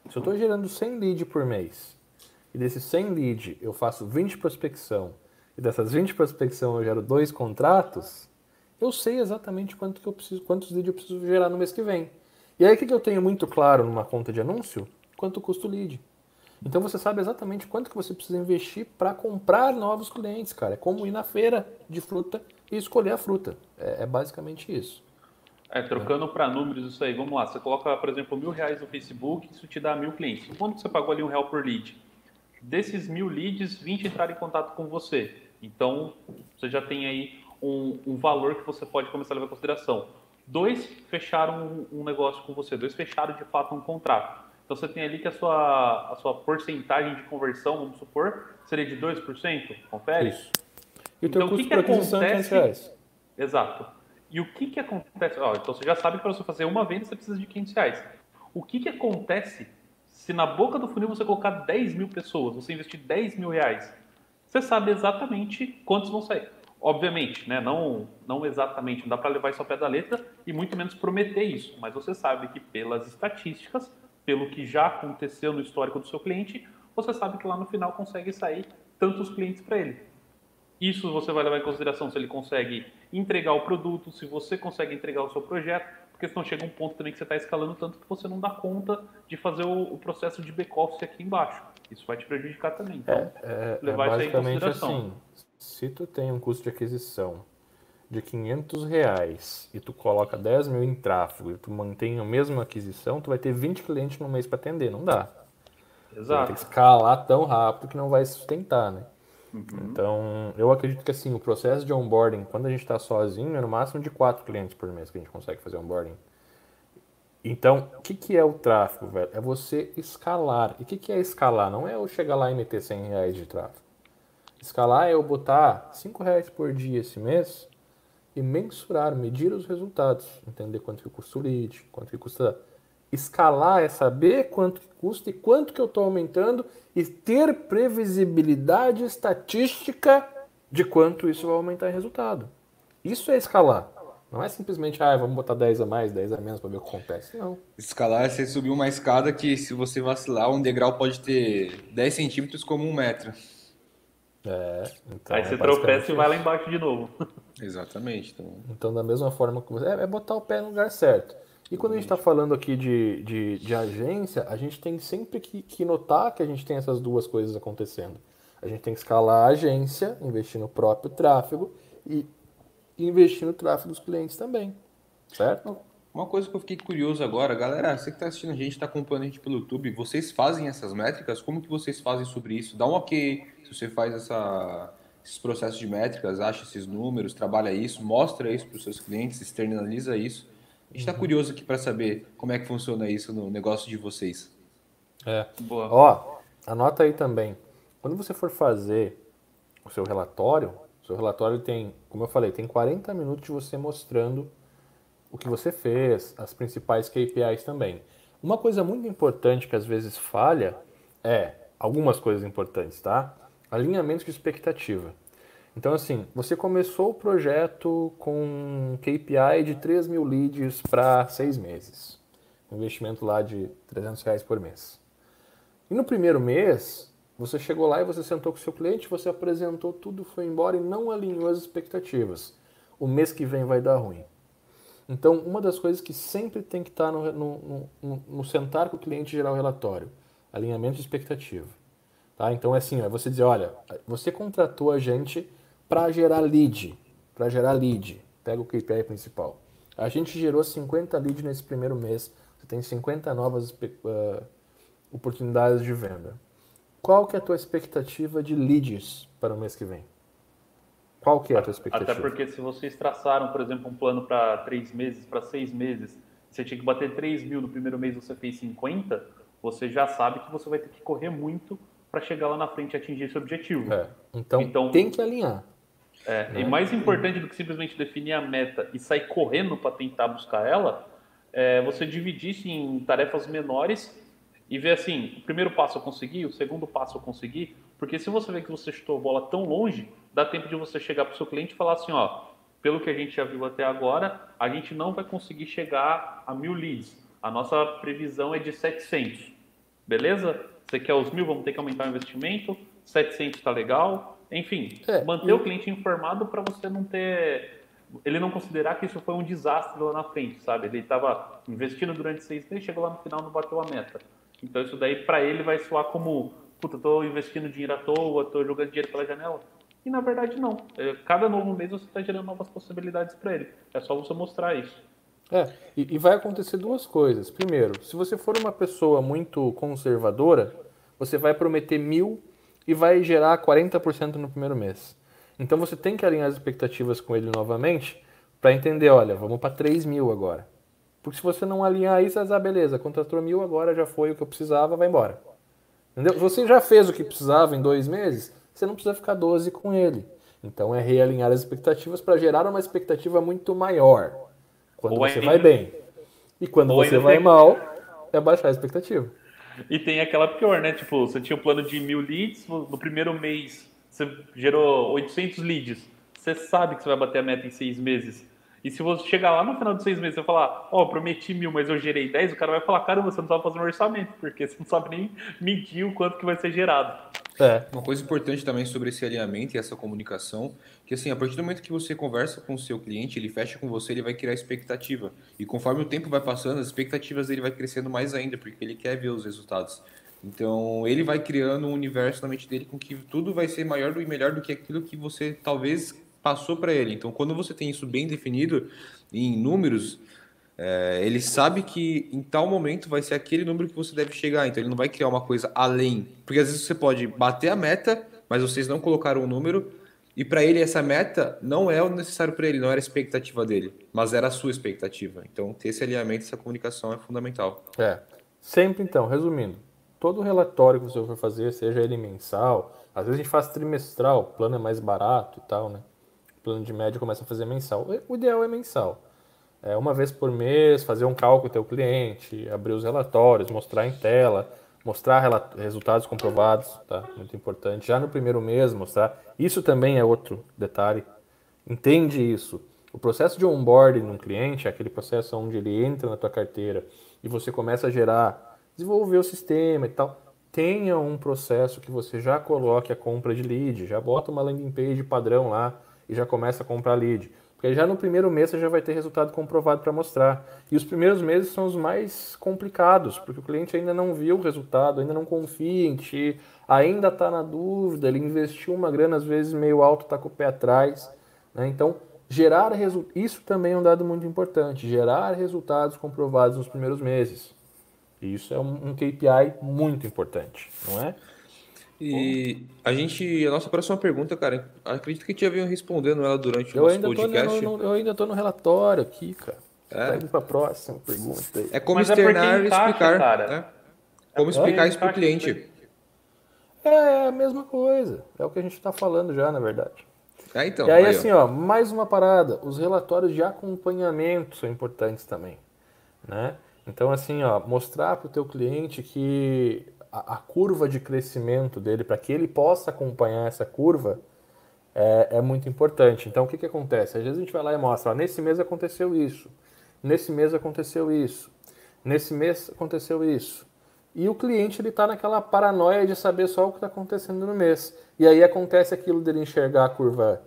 Se eu estou gerando 100 leads por mês, e desses 100 leads eu faço 20 prospecção, e dessas 20 prospecção eu gero dois contratos, eu sei exatamente quanto que eu preciso, quantos leads eu preciso gerar no mês que vem. E aí o que, eu tenho muito claro numa conta de anúncio? Quanto custa o lead. Então você sabe exatamente quanto que você precisa investir para comprar novos clientes, cara. É como ir na feira de fruta e escolher a fruta. É, é basicamente isso. É, trocando para números isso aí, vamos lá. Você coloca, por exemplo, mil reais no Facebook, isso te dá mil clientes. Quanto você pagou ali um real por lead? Desses mil leads, 20 entraram em contato com você. Então, você já tem aí um, um valor que você pode começar a levar em consideração. Dois fecharam um, um negócio com você, dois fecharam de fato um contrato. Então, você tem ali que a sua, a sua porcentagem de conversão, vamos supor, seria de 2%. Confere? Isso. E o teu Então, o custo que que é 500 acontece? Exato. E o que que acontece? Ó, então você já sabe que para você fazer uma venda você precisa de 500 reais. O que que acontece se na boca do funil você colocar 10 mil pessoas, você investir 10 mil reais? Você sabe exatamente quantos vão sair. Obviamente, né? não, não exatamente, não dá para levar isso ao pé da letra e muito menos prometer isso. Mas você sabe que pelas estatísticas, pelo que já aconteceu no histórico do seu cliente, você sabe que lá no final consegue sair tantos clientes para ele. Isso você vai levar em consideração se ele consegue entregar o produto, se você consegue entregar o seu projeto, porque senão chega um ponto também que você está escalando tanto que você não dá conta de fazer o, o processo de back-office aqui embaixo. Isso vai te prejudicar também. Então, É, é levar isso aí em consideração. assim. Se tu tem um custo de aquisição de 500 reais e tu coloca 10 mil em tráfego e tu mantém a mesma aquisição, tu vai ter 20 clientes no mês para atender. Não dá. Exato. Ter que escalar tão rápido que não vai sustentar, né? Uhum. Então, eu acredito que assim, o processo de onboarding, quando a gente está sozinho, é no máximo de 4 clientes por mês que a gente consegue fazer onboarding. Então, o que, que é o tráfego, velho? É você escalar. E o que, que é escalar? Não é eu chegar lá e meter 100 reais de tráfego. Escalar é eu botar 5 reais por dia esse mês e mensurar, medir os resultados. Entender quanto que custa o lead, quanto que custa... Escalar é saber quanto que custa e quanto que eu estou aumentando e ter previsibilidade estatística de quanto isso vai aumentar em resultado. Isso é escalar. Não é simplesmente, ah, vamos botar 10 a mais, 10 a menos para ver o que acontece. Não. Escalar é você subir uma escada que, se você vacilar, um degrau pode ter 10 centímetros como um metro. É, então Aí é você tropeça e vai lá embaixo de novo. Exatamente. Então, então da mesma forma que você. É, é botar o pé no lugar certo. E quando a gente está falando aqui de, de, de, agência, a gente tem sempre que, que notar que a gente tem essas duas coisas acontecendo. A gente tem que escalar a agência, investir no próprio tráfego e investir no tráfego dos clientes também. Certo? Uma coisa que eu fiquei curioso agora, galera, você que está assistindo a gente, está acompanhando a gente pelo YouTube, vocês fazem essas métricas? Como que vocês fazem sobre isso? Dá um ok se você faz essa, esses processos de métricas, acha esses números, trabalha isso, mostra isso para os seus clientes, externaliza isso. A gente está uhum. curioso aqui para saber como é que funciona isso no negócio de vocês. É. Boa. Ó, anota aí também. Quando você for fazer o seu relatório, seu relatório tem, como eu falei, tem 40 minutos de você mostrando o que você fez, as principais KPIs também. Uma coisa muito importante que às vezes falha é algumas coisas importantes, tá? Alinhamento de expectativa. Então, assim, você começou o projeto com KPI de 3 mil leads para seis meses. Um investimento lá de 300 reais por mês. E no primeiro mês, você chegou lá e você sentou com o seu cliente, você apresentou tudo, foi embora e não alinhou as expectativas. O mês que vem vai dar ruim. Então, uma das coisas que sempre tem que estar no, no, no, no sentar com o cliente e gerar o relatório, alinhamento de expectativa. Tá? Então, é assim, é você dizer, olha, você contratou a gente para gerar lead, para gerar lead. Pega o KPI principal. A gente gerou 50 leads nesse primeiro mês. Você tem 50 novas uh, oportunidades de venda. Qual que é a tua expectativa de leads para o mês que vem? Qual que é a tua expectativa? Até porque se vocês traçaram, por exemplo, um plano para três meses, para seis meses, você tinha que bater 3 mil no primeiro mês, você fez 50, você já sabe que você vai ter que correr muito para chegar lá na frente e atingir esse objetivo. É. Então, então, tem que alinhar. É, né? E mais importante do que simplesmente definir a meta e sair correndo para tentar buscar ela, é você dividir em tarefas menores e ver assim, o primeiro passo eu consegui, o segundo passo eu consegui, porque se você vê que você chutou a bola tão longe, dá tempo de você chegar para o seu cliente e falar assim, ó, pelo que a gente já viu até agora, a gente não vai conseguir chegar a mil leads. A nossa previsão é de 700. Beleza? Você quer os mil, vamos ter que aumentar o investimento. 700 está legal. Enfim, é, manter o cliente informado para você não ter. Ele não considerar que isso foi um desastre lá na frente, sabe? Ele estava investindo durante seis meses, chegou lá no final não bateu a meta. Então isso daí para ele vai soar como, puta, estou investindo dinheiro à toa, estou jogando dinheiro pela janela. E na verdade não. É, cada novo mês você está gerando novas possibilidades para ele. É só você mostrar isso. É, e, e vai acontecer duas coisas. Primeiro, se você for uma pessoa muito conservadora, você vai prometer mil e vai gerar 40% no primeiro mês. Então você tem que alinhar as expectativas com ele novamente para entender, olha, vamos para 3 mil agora. Porque se você não alinhar isso, ah, beleza, contratou mil agora, já foi o que eu precisava, vai embora. Entendeu? Você já fez o que precisava em dois meses, você não precisa ficar 12 com ele. Então é realinhar as expectativas para gerar uma expectativa muito maior. Quando Ou você ainda... vai bem. E quando Ou você vai mal, é baixar a expectativa. [LAUGHS] E tem aquela pior, né? Tipo, você tinha um plano de mil leads, no primeiro mês você gerou 800 leads. Você sabe que você vai bater a meta em seis meses. E se você chegar lá no final de seis meses e falar, ó, oh, prometi mil, mas eu gerei 10, o cara vai falar, caramba, você não sabe fazer um orçamento, porque você não sabe nem medir o quanto que vai ser gerado. É. Uma coisa importante também sobre esse alinhamento e essa comunicação, que assim, a partir do momento que você conversa com o seu cliente, ele fecha com você, ele vai criar expectativa. E conforme o tempo vai passando, as expectativas dele vai crescendo mais ainda, porque ele quer ver os resultados. Então ele vai criando um universo na mente dele com que tudo vai ser maior e melhor do que aquilo que você talvez passou para ele. Então quando você tem isso bem definido em números, é, ele sabe que em tal momento vai ser aquele número que você deve chegar. Então ele não vai criar uma coisa além, porque às vezes você pode bater a meta, mas vocês não colocaram um número e para ele essa meta não é o necessário para ele, não era a expectativa dele, mas era a sua expectativa. Então ter esse alinhamento, essa comunicação é fundamental. É. Sempre então, resumindo, todo relatório que você for fazer, seja ele mensal, às vezes a gente faz trimestral, o plano é mais barato e tal, né? O plano de média começa a fazer mensal. O ideal é mensal. É uma vez por mês, fazer um cálculo com o teu cliente, abrir os relatórios, mostrar em tela, mostrar resultados comprovados, tá? Muito importante. Já no primeiro mês, mostrar. Isso também é outro detalhe. Entende isso. O processo de onboarding num cliente é aquele processo onde ele entra na tua carteira e você começa a gerar desenvolver o sistema e tal. Tenha um processo que você já coloque a compra de lead, já bota uma landing page padrão lá e já começa a comprar lead. Porque já no primeiro mês você já vai ter resultado comprovado para mostrar. E os primeiros meses são os mais complicados, porque o cliente ainda não viu o resultado, ainda não confia em ti, ainda está na dúvida, ele investiu uma grana às vezes meio alto, está com o pé atrás. Né? Então, gerar isso também é um dado muito importante, gerar resultados comprovados nos primeiros meses. E isso é um KPI muito importante, não é? E a gente, a nossa próxima pergunta, cara, acredito que já venham respondendo ela durante o eu nosso podcast. No, no, eu ainda estou no relatório aqui, cara. É. Vai para a próxima pergunta. Aí. É como Mas é externar é e explicar. Cara. Né? Como é explicar isso para o cliente. É a mesma coisa. É o que a gente está falando já, na verdade. É, então, e aí, aí assim, ó. ó, mais uma parada. Os relatórios de acompanhamento são importantes também. Né? Então, assim, ó, mostrar para o teu cliente que a, a, curva de crescimento dele, para que ele possa acompanhar essa curva, é, é, muito importante. Então, o que, que acontece? Às vezes a gente vai lá e mostra, ó, nesse mês aconteceu isso, nesse mês aconteceu isso, nesse mês aconteceu isso. E o cliente ele está naquela paranoia de saber só o que está acontecendo no mês. E aí acontece aquilo dele enxergar a curva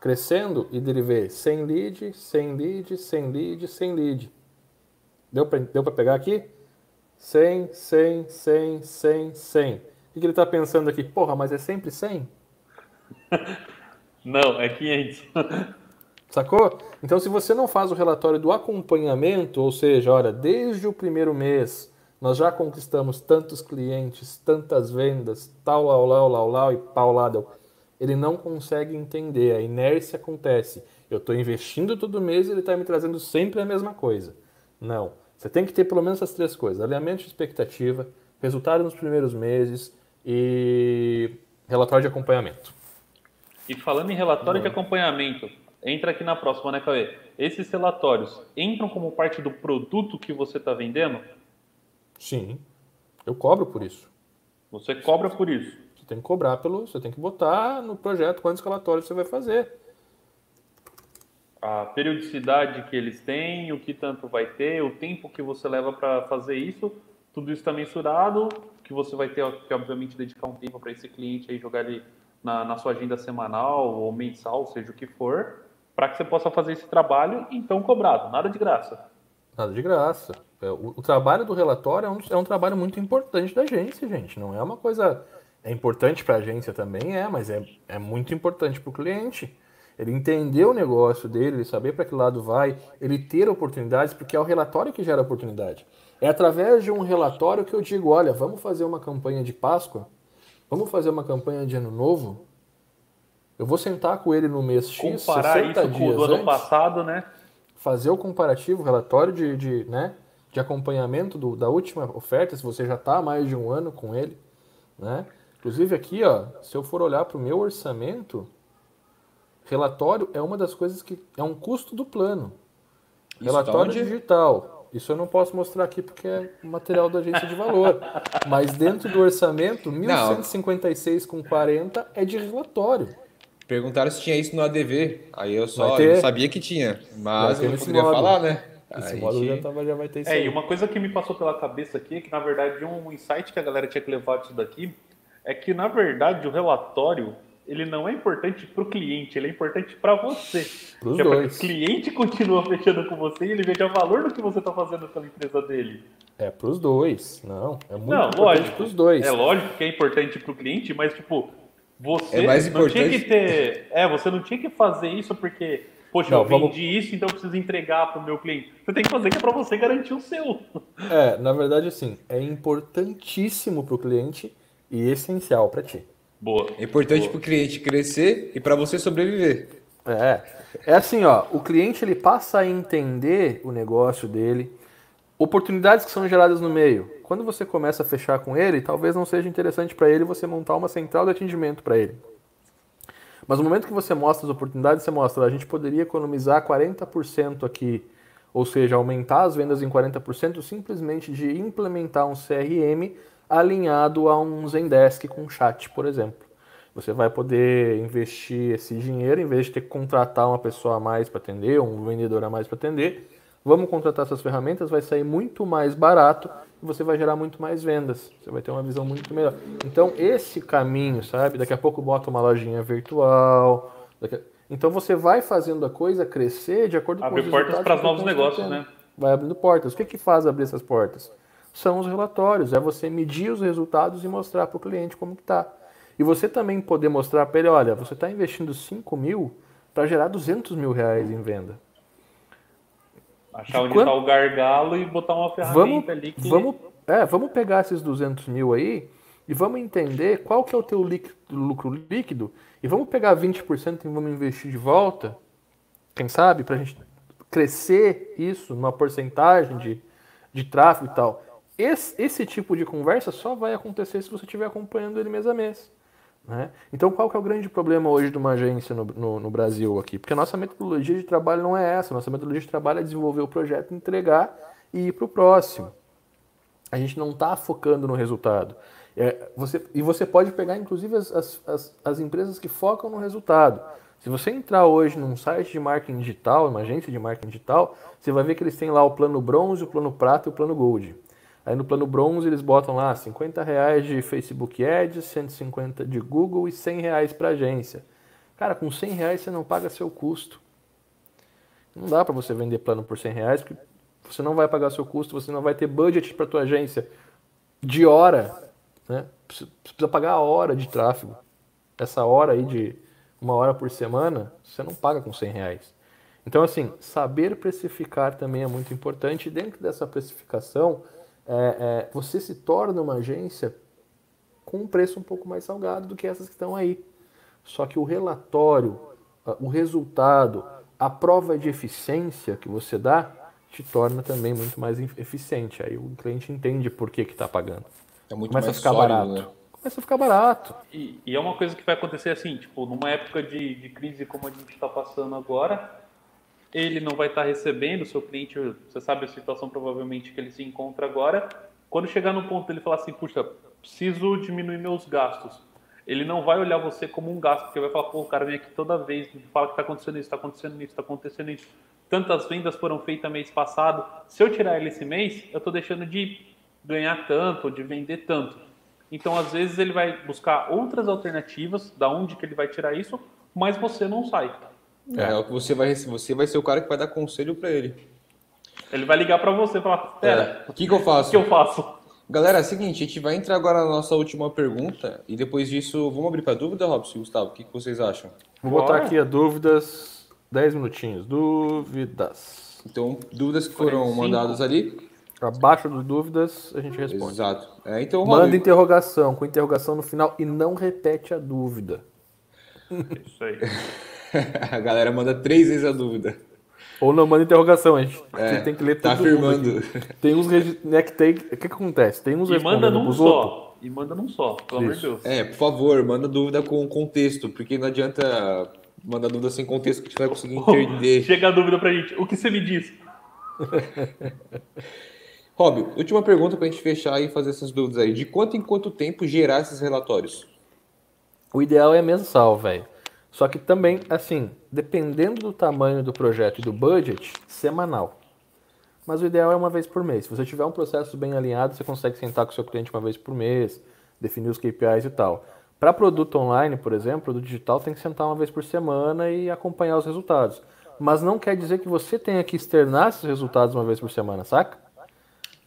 crescendo e dele ver 100 lead, 100 lead, 100 lead, 100 lead. Deu para pegar aqui? 100, 100, 100, 100, 100. O que, ele está pensando aqui? Porra, mas é sempre 100? [LAUGHS] Não, é 500. [LAUGHS] Sacou? Então, se você não faz o relatório do acompanhamento, ou seja, olha, desde o primeiro mês nós já conquistamos tantos clientes, tantas vendas, tal, lau, lau, lau, lau e pau, lado, ele não consegue entender, a inércia acontece. Eu estou investindo todo mês e ele está me trazendo sempre a mesma coisa. Não. Você tem que ter pelo menos essas três coisas: alinhamento de expectativa, resultado nos primeiros meses e relatório de acompanhamento. E falando em relatório de acompanhamento, entra aqui na próxima, né, Cauê? Esses relatórios entram como parte do produto que você está vendendo? Sim. Eu cobro por isso. Você cobra por isso? Você tem que cobrar pelo. Você tem que botar no projeto quantos relatórios você vai fazer a periodicidade que eles têm, o que tanto vai ter, o tempo que você leva para fazer isso, tudo isso está mensurado, que você vai ter que, obviamente, dedicar um tempo para esse cliente aí jogar ele na, na, sua agenda semanal ou mensal, seja o que for, para que você possa fazer esse trabalho, então cobrado, nada de graça. Nada de graça. É, o, o trabalho do relatório é um, é um trabalho muito importante da agência, gente. Não é uma coisa. É importante para a agência também, é, mas é, é muito importante para o cliente ele entender o negócio dele, ele saber para que lado vai, ele ter oportunidades, porque é o relatório que gera oportunidade. É através de um relatório que eu digo, olha, vamos fazer uma campanha de Páscoa, vamos fazer uma campanha de Ano Novo. Eu vou sentar com ele no mês X, Comparar 60 isso dias com o ano passado, né? Fazer o comparativo, o relatório de, de, né, de acompanhamento do, da última oferta, se você já está há mais de um ano com ele, né? Inclusive aqui, ó, se eu for olhar para o meu orçamento, Relatório é uma das coisas que é um custo do plano. Isso Relatório digital. Isso eu não posso mostrar aqui porque é material da agência de valor. [LAUGHS] Mas dentro do orçamento, 1156,40 é de relatório. Perguntaram se tinha isso no ADV. Aí eu só eu sabia que tinha. Mas eu não poderia módulo. falar, né? Esse módulo já, tava, já vai ter isso. É, aí. e uma coisa que me passou pela cabeça aqui é que, na verdade, um insight que a galera tinha que levar disso daqui é que, na verdade, o relatório ele não é importante para o cliente, ele é importante para você. Pros é dois. o cliente continua [LAUGHS] fechando com você e ele veja o valor do que você está fazendo pela empresa dele. É pros dois, não. É muito Não, importante lógico. pros dois. É lógico que é importante pro cliente, mas tipo, você É mais não tinha importante- que ter. É, você não tinha que fazer isso porque, poxa, Não, eu vendi vamos- isso, então eu preciso entregar pro meu cliente. Você tem que fazer que é pra você garantir o seu. É, na verdade, assim, é importantíssimo pro cliente e essencial para ti. Boa. É importante pro cliente crescer e para você sobreviver. É, é assim, ó, o cliente ele passa a entender o negócio dele, oportunidades que são geradas no meio. Quando você começa a fechar com ele, talvez não seja interessante para ele você montar uma central de atendimento para ele. Mas no momento que você mostra as oportunidades, você mostra, a gente poderia economizar 40% aqui, ou seja, aumentar as vendas em 40% simplesmente de implementar um CRM alinhado a um Zendesk com chat, por exemplo. Você vai poder investir esse dinheiro, em vez de ter que contratar uma pessoa a mais para atender, um vendedor a mais para atender, vamos contratar essas ferramentas, vai sair muito mais barato e você vai gerar muito mais vendas. Você vai ter uma visão muito melhor. Então, esse caminho, sabe? Daqui a pouco bota uma lojinha virtual. a- Então, você vai fazendo a coisa crescer de acordo com Abre os portas resultados para novos você negócios, né? Vai abrindo portas. O que, que faz abrir essas portas? São os relatórios. É você medir os resultados e mostrar para o cliente como que está. E você também poder mostrar para ele, olha, você está investindo 5 mil para gerar 200 mil reais em venda. Achar De onde quanto- tá o gargalo e botar uma Vamos, ferramenta ali que. vamos, é, vamos pegar esses 200 mil aí e vamos entender qual que é o teu líquido- lucro líquido e vamos pegar 20% e vamos investir de volta, quem sabe, para a gente crescer isso numa porcentagem de, de tráfego e tal. Esse, esse tipo de conversa só vai acontecer se você estiver acompanhando ele mês a mês. né? Então, qual que é o grande problema hoje de uma agência no, no, no Brasil aqui? Porque a nossa metodologia de trabalho não é essa. Nossa metodologia de trabalho é desenvolver o projeto, entregar e ir para o próximo. A gente não está focando no resultado. É, você, e você pode pegar, inclusive, as, as, as, as empresas que focam no resultado. Se você entrar hoje num site de marketing digital, uma agência de marketing digital, você vai ver que eles têm lá o plano bronze, o plano prata e o plano gold. Aí no plano bronze eles botam lá 50 reais de Facebook Ads, 150 de Google e 100 reais para agência. Cara, com 100 reais você não paga seu custo. Não dá para você vender plano por 100 reais, porque você não vai pagar seu custo, você não vai ter budget para tua agência de hora. Né? Você precisa pagar a hora de tráfego. Essa hora aí de uma hora por semana, você não paga com 100 reais. Então, assim, saber precificar também é muito importante. Dentro dessa precificação, é, é, você se torna uma agência com um preço um pouco mais salgado do que essas que estão aí. Só que o relatório, o resultado, a prova de eficiência que você dá, te torna também muito mais eficiente. Aí o cliente entende por que está pagando. É muito Começa a mais ficar sólido, barato. né? Começa a ficar barato. E, e é uma coisa que vai acontecer assim, tipo, numa época de, de crise como a gente está passando agora, ele não vai estar recebendo, o seu cliente, você sabe a situação provavelmente que ele se encontra agora. Quando chegar no ponto dele falar assim, puxa, preciso diminuir meus gastos. Ele não vai olhar você como um gasto, porque vai falar, pô, o cara vem aqui toda vez, fala que está acontecendo isso, está acontecendo isso, está acontecendo isso. Tantas vendas foram feitas mês passado. Se eu tirar ele esse mês, eu estou deixando de ganhar tanto, de vender tanto. Então, às vezes, ele vai buscar outras alternativas, da onde que ele vai tirar isso, mas você não sai. É, é o que você vai você vai ser o cara que vai dar conselho pra ele. Ele vai ligar para você e falar, pera, É, O que, que eu o faço? que eu faço? Galera, é o seguinte, a gente vai entrar agora na nossa última pergunta e depois disso, vamos abrir pra dúvida, Robson e Gustavo? O que, que vocês acham? Vou botar aqui a dúvidas, 10 minutinhos. Dúvidas. Então, dúvidas que foram mandadas ali. Abaixo das dúvidas, a gente responde. Exato. É, então, Manda Rob, interrogação, com interrogação no final e não repete a dúvida. [LAUGHS] Isso aí. [LAUGHS] [LAUGHS] a galera manda três vezes a dúvida. Ou não manda interrogação, a gente É, tem que ler tá todo mundo afirmando. aqui. Tem uns né, que tem, o que, que acontece? Tem uns E manda num outros. só. E manda num só, pelo amor de. Deus. É, por favor, manda dúvida com contexto, porque não adianta mandar dúvida sem contexto que a gente vai conseguir [LAUGHS] entender. Chega a dúvida pra gente. O que você me diz? [LAUGHS] Rob, última pergunta pra gente fechar e fazer essas dúvidas aí. De quanto em quanto tempo gerar esses relatórios? O ideal é mensal, velho. Só que também, assim, dependendo do tamanho do projeto e do budget, semanal. Mas o ideal é uma vez por mês. Se você tiver um processo bem alinhado, você consegue sentar com o seu cliente uma vez por mês, definir os KPIs e tal. Para produto online, por exemplo, produto digital tem que sentar uma vez por semana e acompanhar os resultados. Mas não quer dizer que você tenha que externar esses resultados uma vez por semana, saca?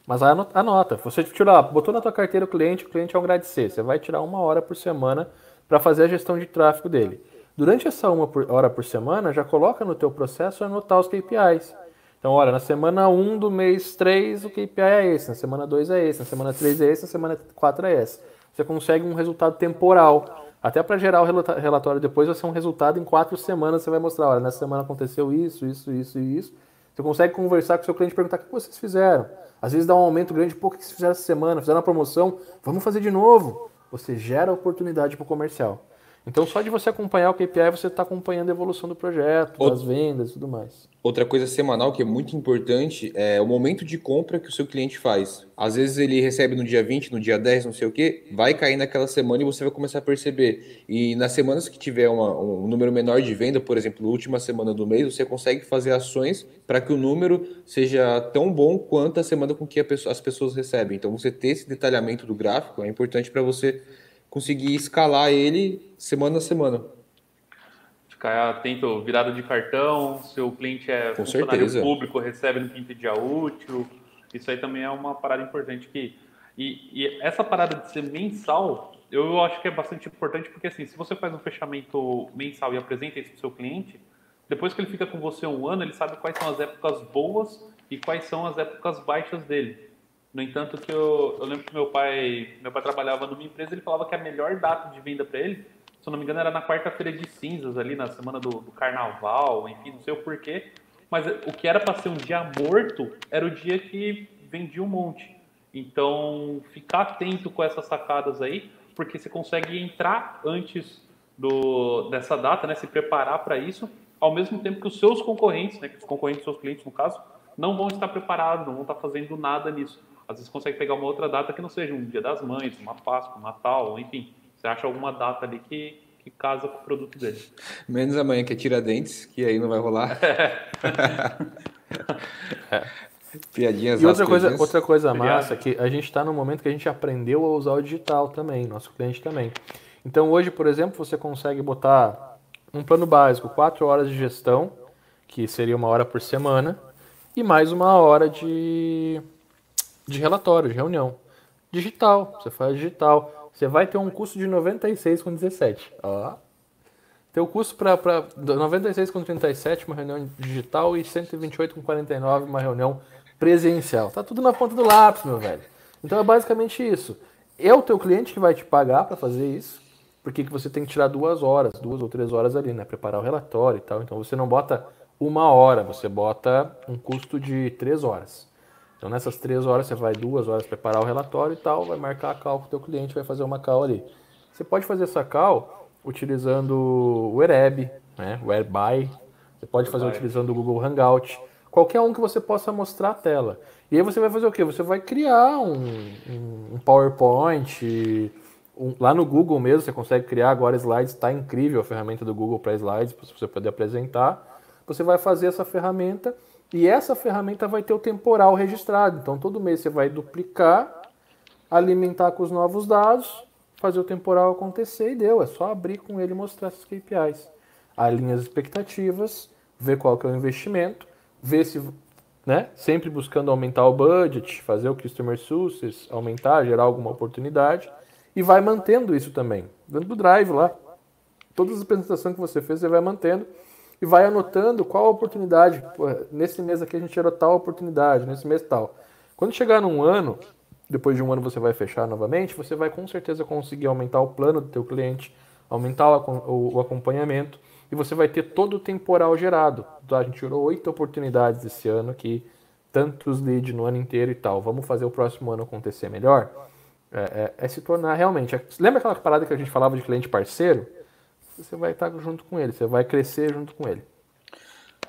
Mas anota, você tirou, botou na tua carteira o cliente, o cliente é um grade C. Você vai tirar uma hora por semana para fazer a gestão de tráfego dele. Durante essa uma hora por semana, já coloca no teu processo anotar os KPIs. Então, olha, na semana 1 do mês 3 o KPI é esse, na semana 2 é esse, na semana 3 é esse, na semana 4 é esse. Você consegue um resultado temporal. Até para gerar o relatório depois vai ser um resultado em quatro semanas. Você vai mostrar, olha, nessa semana aconteceu isso, isso, isso e isso. Você consegue conversar com o seu cliente e perguntar o que vocês fizeram. Às vezes dá um aumento grande, pô, o que vocês fizeram essa semana? Fizeram uma promoção? Vamos fazer de novo. Você gera oportunidade para o comercial. Então, só de você acompanhar o KPI, você está acompanhando a evolução do projeto, das vendas e tudo mais. Outra coisa semanal que é muito importante é o momento de compra que o seu cliente faz. Às vezes ele recebe no dia 20, no dia 10, não sei o que, vai cair naquela semana e você vai começar a perceber. E nas semanas que tiver uma, um número menor de venda, por exemplo, última semana do mês, você consegue fazer ações para que o número seja tão bom quanto a semana com que pessoa, as pessoas recebem. Então, você ter esse detalhamento do gráfico é importante para você conseguir escalar ele semana a semana. Ficar atento, virada de cartão, seu cliente é Com funcionário certeza. público, recebe no quinto dia útil. Isso aí também é uma parada importante que. E, e essa parada de ser mensal, eu acho que é bastante importante, porque assim, se você faz um fechamento mensal e apresenta isso para o seu cliente, depois que ele fica com você um ano, ele sabe quais são as épocas boas e quais são as épocas baixas dele. No entanto, que eu, eu lembro que meu pai, meu pai trabalhava numa empresa, ele falava que a melhor data de venda para ele, se eu não me engano, era na quarta-feira de cinzas, ali na semana do, do, carnaval, enfim, não sei o porquê. Mas o que era para ser um dia morto era o dia que vendia um monte. Então, ficar atento com essas sacadas aí, porque você consegue entrar antes do, dessa data, né, se preparar para isso, ao mesmo tempo que os seus concorrentes, né, que os concorrentes seus clientes, no caso, não vão estar preparados, não vão estar fazendo nada nisso às vezes consegue pegar uma outra data que não seja um dia das mães, uma Páscoa, um Natal, enfim. Você acha alguma data ali que, que casa com o produto dele. Menos amanhã que é Tiradentes, que aí não vai rolar. é. [LAUGHS] [LAUGHS] Piadinhas E outra coisa, outra coisa massa é que a gente está no momento que a gente aprendeu a usar o digital também, nosso cliente também. Então hoje, por exemplo, você consegue botar um plano básico, quatro horas de gestão, que seria uma hora por semana, e mais uma hora de de relatório, de reunião. Digital, você faz digital. Você vai ter um custo de 96 com 17. Ó. Teu custo para 96 com 37, uma reunião digital, e 128 com 49, uma reunião presencial. Tá tudo na ponta do lápis, meu velho. Então é basicamente isso. É o teu cliente que vai te pagar para fazer isso, porque que você tem que tirar duas horas, duas ou três horas ali, né? Preparar o relatório e tal. Então você não bota uma hora, você bota um custo de três horas. Então nessas três horas você vai duas horas preparar o relatório e tal, vai marcar a call com o teu cliente, vai fazer uma call ali. Você pode fazer essa call utilizando o Ereb, né, o Airby, você pode fazer utilizando o Google Hangout, qualquer um que você possa mostrar a tela. E aí você vai fazer o quê? Você vai criar um, um PowerPoint, um, lá no Google mesmo, você consegue criar agora slides, está incrível a ferramenta do Google para slides, para você poder apresentar. Você vai fazer essa ferramenta e essa ferramenta vai ter o temporal registrado. Então, todo mês você vai duplicar, alimentar com os novos dados, fazer o temporal acontecer e deu. É só abrir com ele e mostrar essas KPIs. Alinha as expectativas, ver qual que é o investimento, ver se, né, sempre buscando aumentar o budget, fazer o Customer Success, aumentar, gerar alguma oportunidade e vai mantendo isso também. Dentro do Drive lá, todas as apresentações que você fez, você vai mantendo e vai anotando qual a oportunidade. Pô, nesse mês aqui a gente gerou tal oportunidade, nesse mês tal. Quando chegar num ano, depois de um ano você vai fechar novamente, você vai com certeza conseguir aumentar o plano do teu cliente, aumentar o, o acompanhamento e você vai ter todo o temporal gerado. Então, a gente gerou oito oportunidades esse ano aqui, tantos leads no ano inteiro e tal. Vamos fazer o próximo ano acontecer melhor? É, é, é se tornar realmente. Lembra aquela parada que a gente falava de cliente parceiro? Você vai estar junto com ele, você vai crescer junto com ele.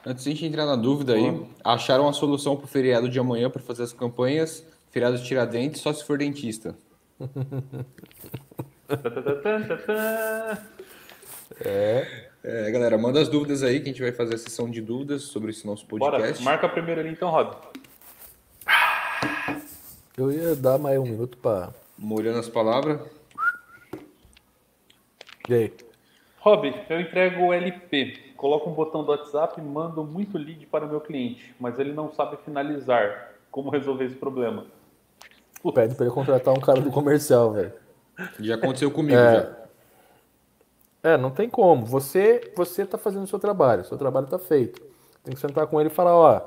Antes de a gente entrar na dúvida aí, acharam a solução para o feriado de amanhã para fazer as campanhas? Feriado de Tiradentes, só se for dentista. [LAUGHS] é. é. Galera, manda as dúvidas aí que a gente vai fazer a sessão de dúvidas sobre esse nosso podcast. Bora, marca primeiro ali então, Rob. Eu ia dar mais um minuto para. Molhando as palavras. E aí? Rob, eu entrego o LP, coloco um botão do WhatsApp e mando muito lead para o meu cliente, mas ele não sabe finalizar. Como resolver esse problema? Pede pra ele contratar um cara do comercial, velho. Já aconteceu comigo, É. já. É, não tem como. Você você tá fazendo o seu trabalho, seu trabalho tá feito. Tem que sentar com ele e falar, ó,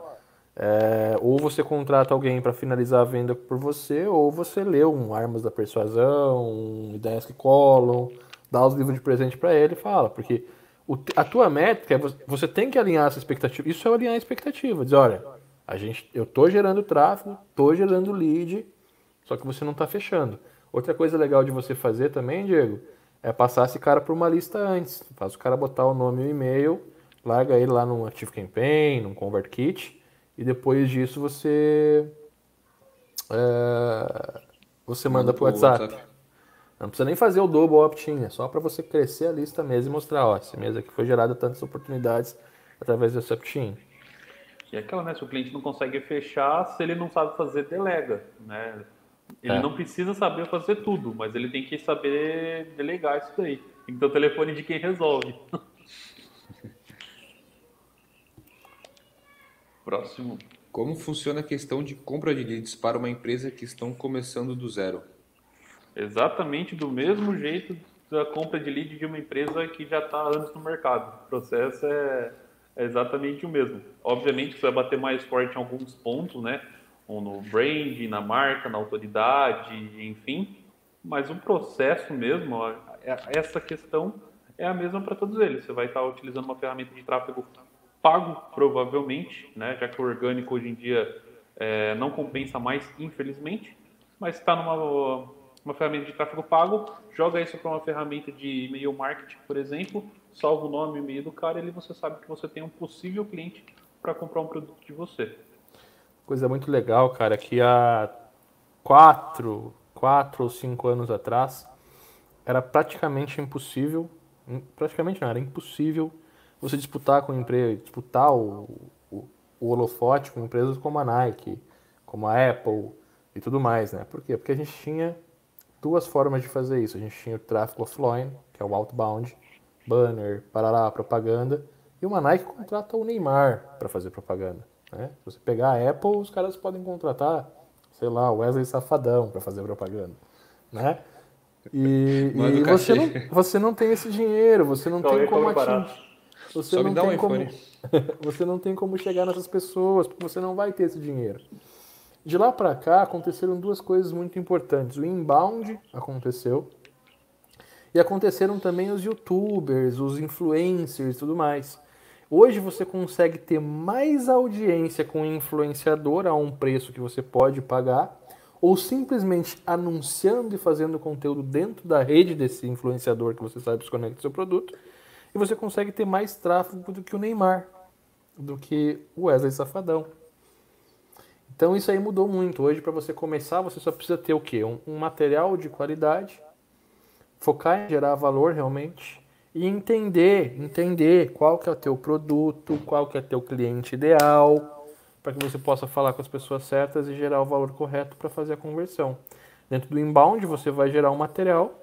é, ou você contrata alguém para finalizar a venda por você, ou você lê um Armas da Persuasão, um Ideias que Colam, dá os livros de presente para ele e fala, porque o a tua métrica, é vo- você tem que alinhar essa expectativa. Isso é alinhar a expectativa, dizer, olha, a gente, eu tô gerando tráfego, tô gerando lead, só que você não está fechando. Outra coisa legal de você fazer também, Diego, é passar esse cara por uma lista antes. Faz o cara botar o nome e o e-mail, larga ele lá num Active Campaign, num ConvertKit, e depois disso você é, você manda pro WhatsApp. Não precisa nem fazer o double opt-in, é só para você crescer a lista mesmo e mostrar, ó, esse mês aqui foi gerado tantas oportunidades através desse opt-in. E é aquela, né? Se o cliente não consegue fechar, se ele não sabe fazer, delega, né? Ele É. não precisa saber fazer tudo, mas ele tem que saber delegar isso daí. Tem que ter o telefone de quem resolve. [LAUGHS] Próximo. Como funciona a questão de compra de leads para uma empresa que estão começando do zero? Exatamente do mesmo jeito da compra de lead de uma empresa que já está há anos no mercado. O processo é, é exatamente o mesmo. Obviamente você vai bater mais forte em alguns pontos, né? Ou no brand, na marca, na autoridade, enfim. Mas o processo mesmo, é- essa questão é a mesma para todos eles. Você vai estar utilizando uma ferramenta de tráfego pago, provavelmente, né? Já que o orgânico hoje em dia é, não compensa mais, infelizmente. Mas está numa uma ferramenta de tráfego pago, joga isso para uma ferramenta de e-mail marketing, por exemplo, salva o nome e e-mail do cara e ali você sabe que você tem um possível cliente para comprar um produto de você. Coisa muito legal, cara, que há quatro, quatro ou cinco anos atrás era praticamente impossível, im- praticamente não, era impossível você disputar com empresa, disputar o, o, o holofote com empresas como a Nike, como a Apple e tudo mais, né? Por quê? Porque a gente tinha duas formas de fazer isso. A gente tinha o tráfego offline, que é o outbound, banner, parará, propaganda, e uma Nike contrata o Neymar para fazer propaganda. Né? Se você pegar a Apple, os caras podem contratar, sei lá, Wesley Safadão para fazer propaganda. Né? E, [LAUGHS] e você, não, você não tem esse dinheiro, você não Então, tem como atingir. Você Só não dá um tem como, [LAUGHS] você não tem como chegar nessas pessoas, porque você não vai ter esse dinheiro. De lá para cá aconteceram duas coisas muito importantes. O inbound aconteceu e aconteceram também os youtubers, os influencers e tudo mais. Hoje você consegue ter mais audiência com influenciador a um preço que você pode pagar, ou simplesmente anunciando e fazendo conteúdo dentro da rede desse influenciador que você sabe se conecta seu produto, e você consegue ter mais tráfego do que o Neymar, do que o Wesley Safadão. Então isso aí mudou muito. Hoje, para você começar, você só precisa ter o quê? Um, um material de qualidade, focar em gerar valor realmente e entender, entender qual que é o teu produto, qual que é o teu cliente ideal, para que você possa falar com as pessoas certas e gerar o valor correto para fazer a conversão. Dentro do inbound, você vai gerar um material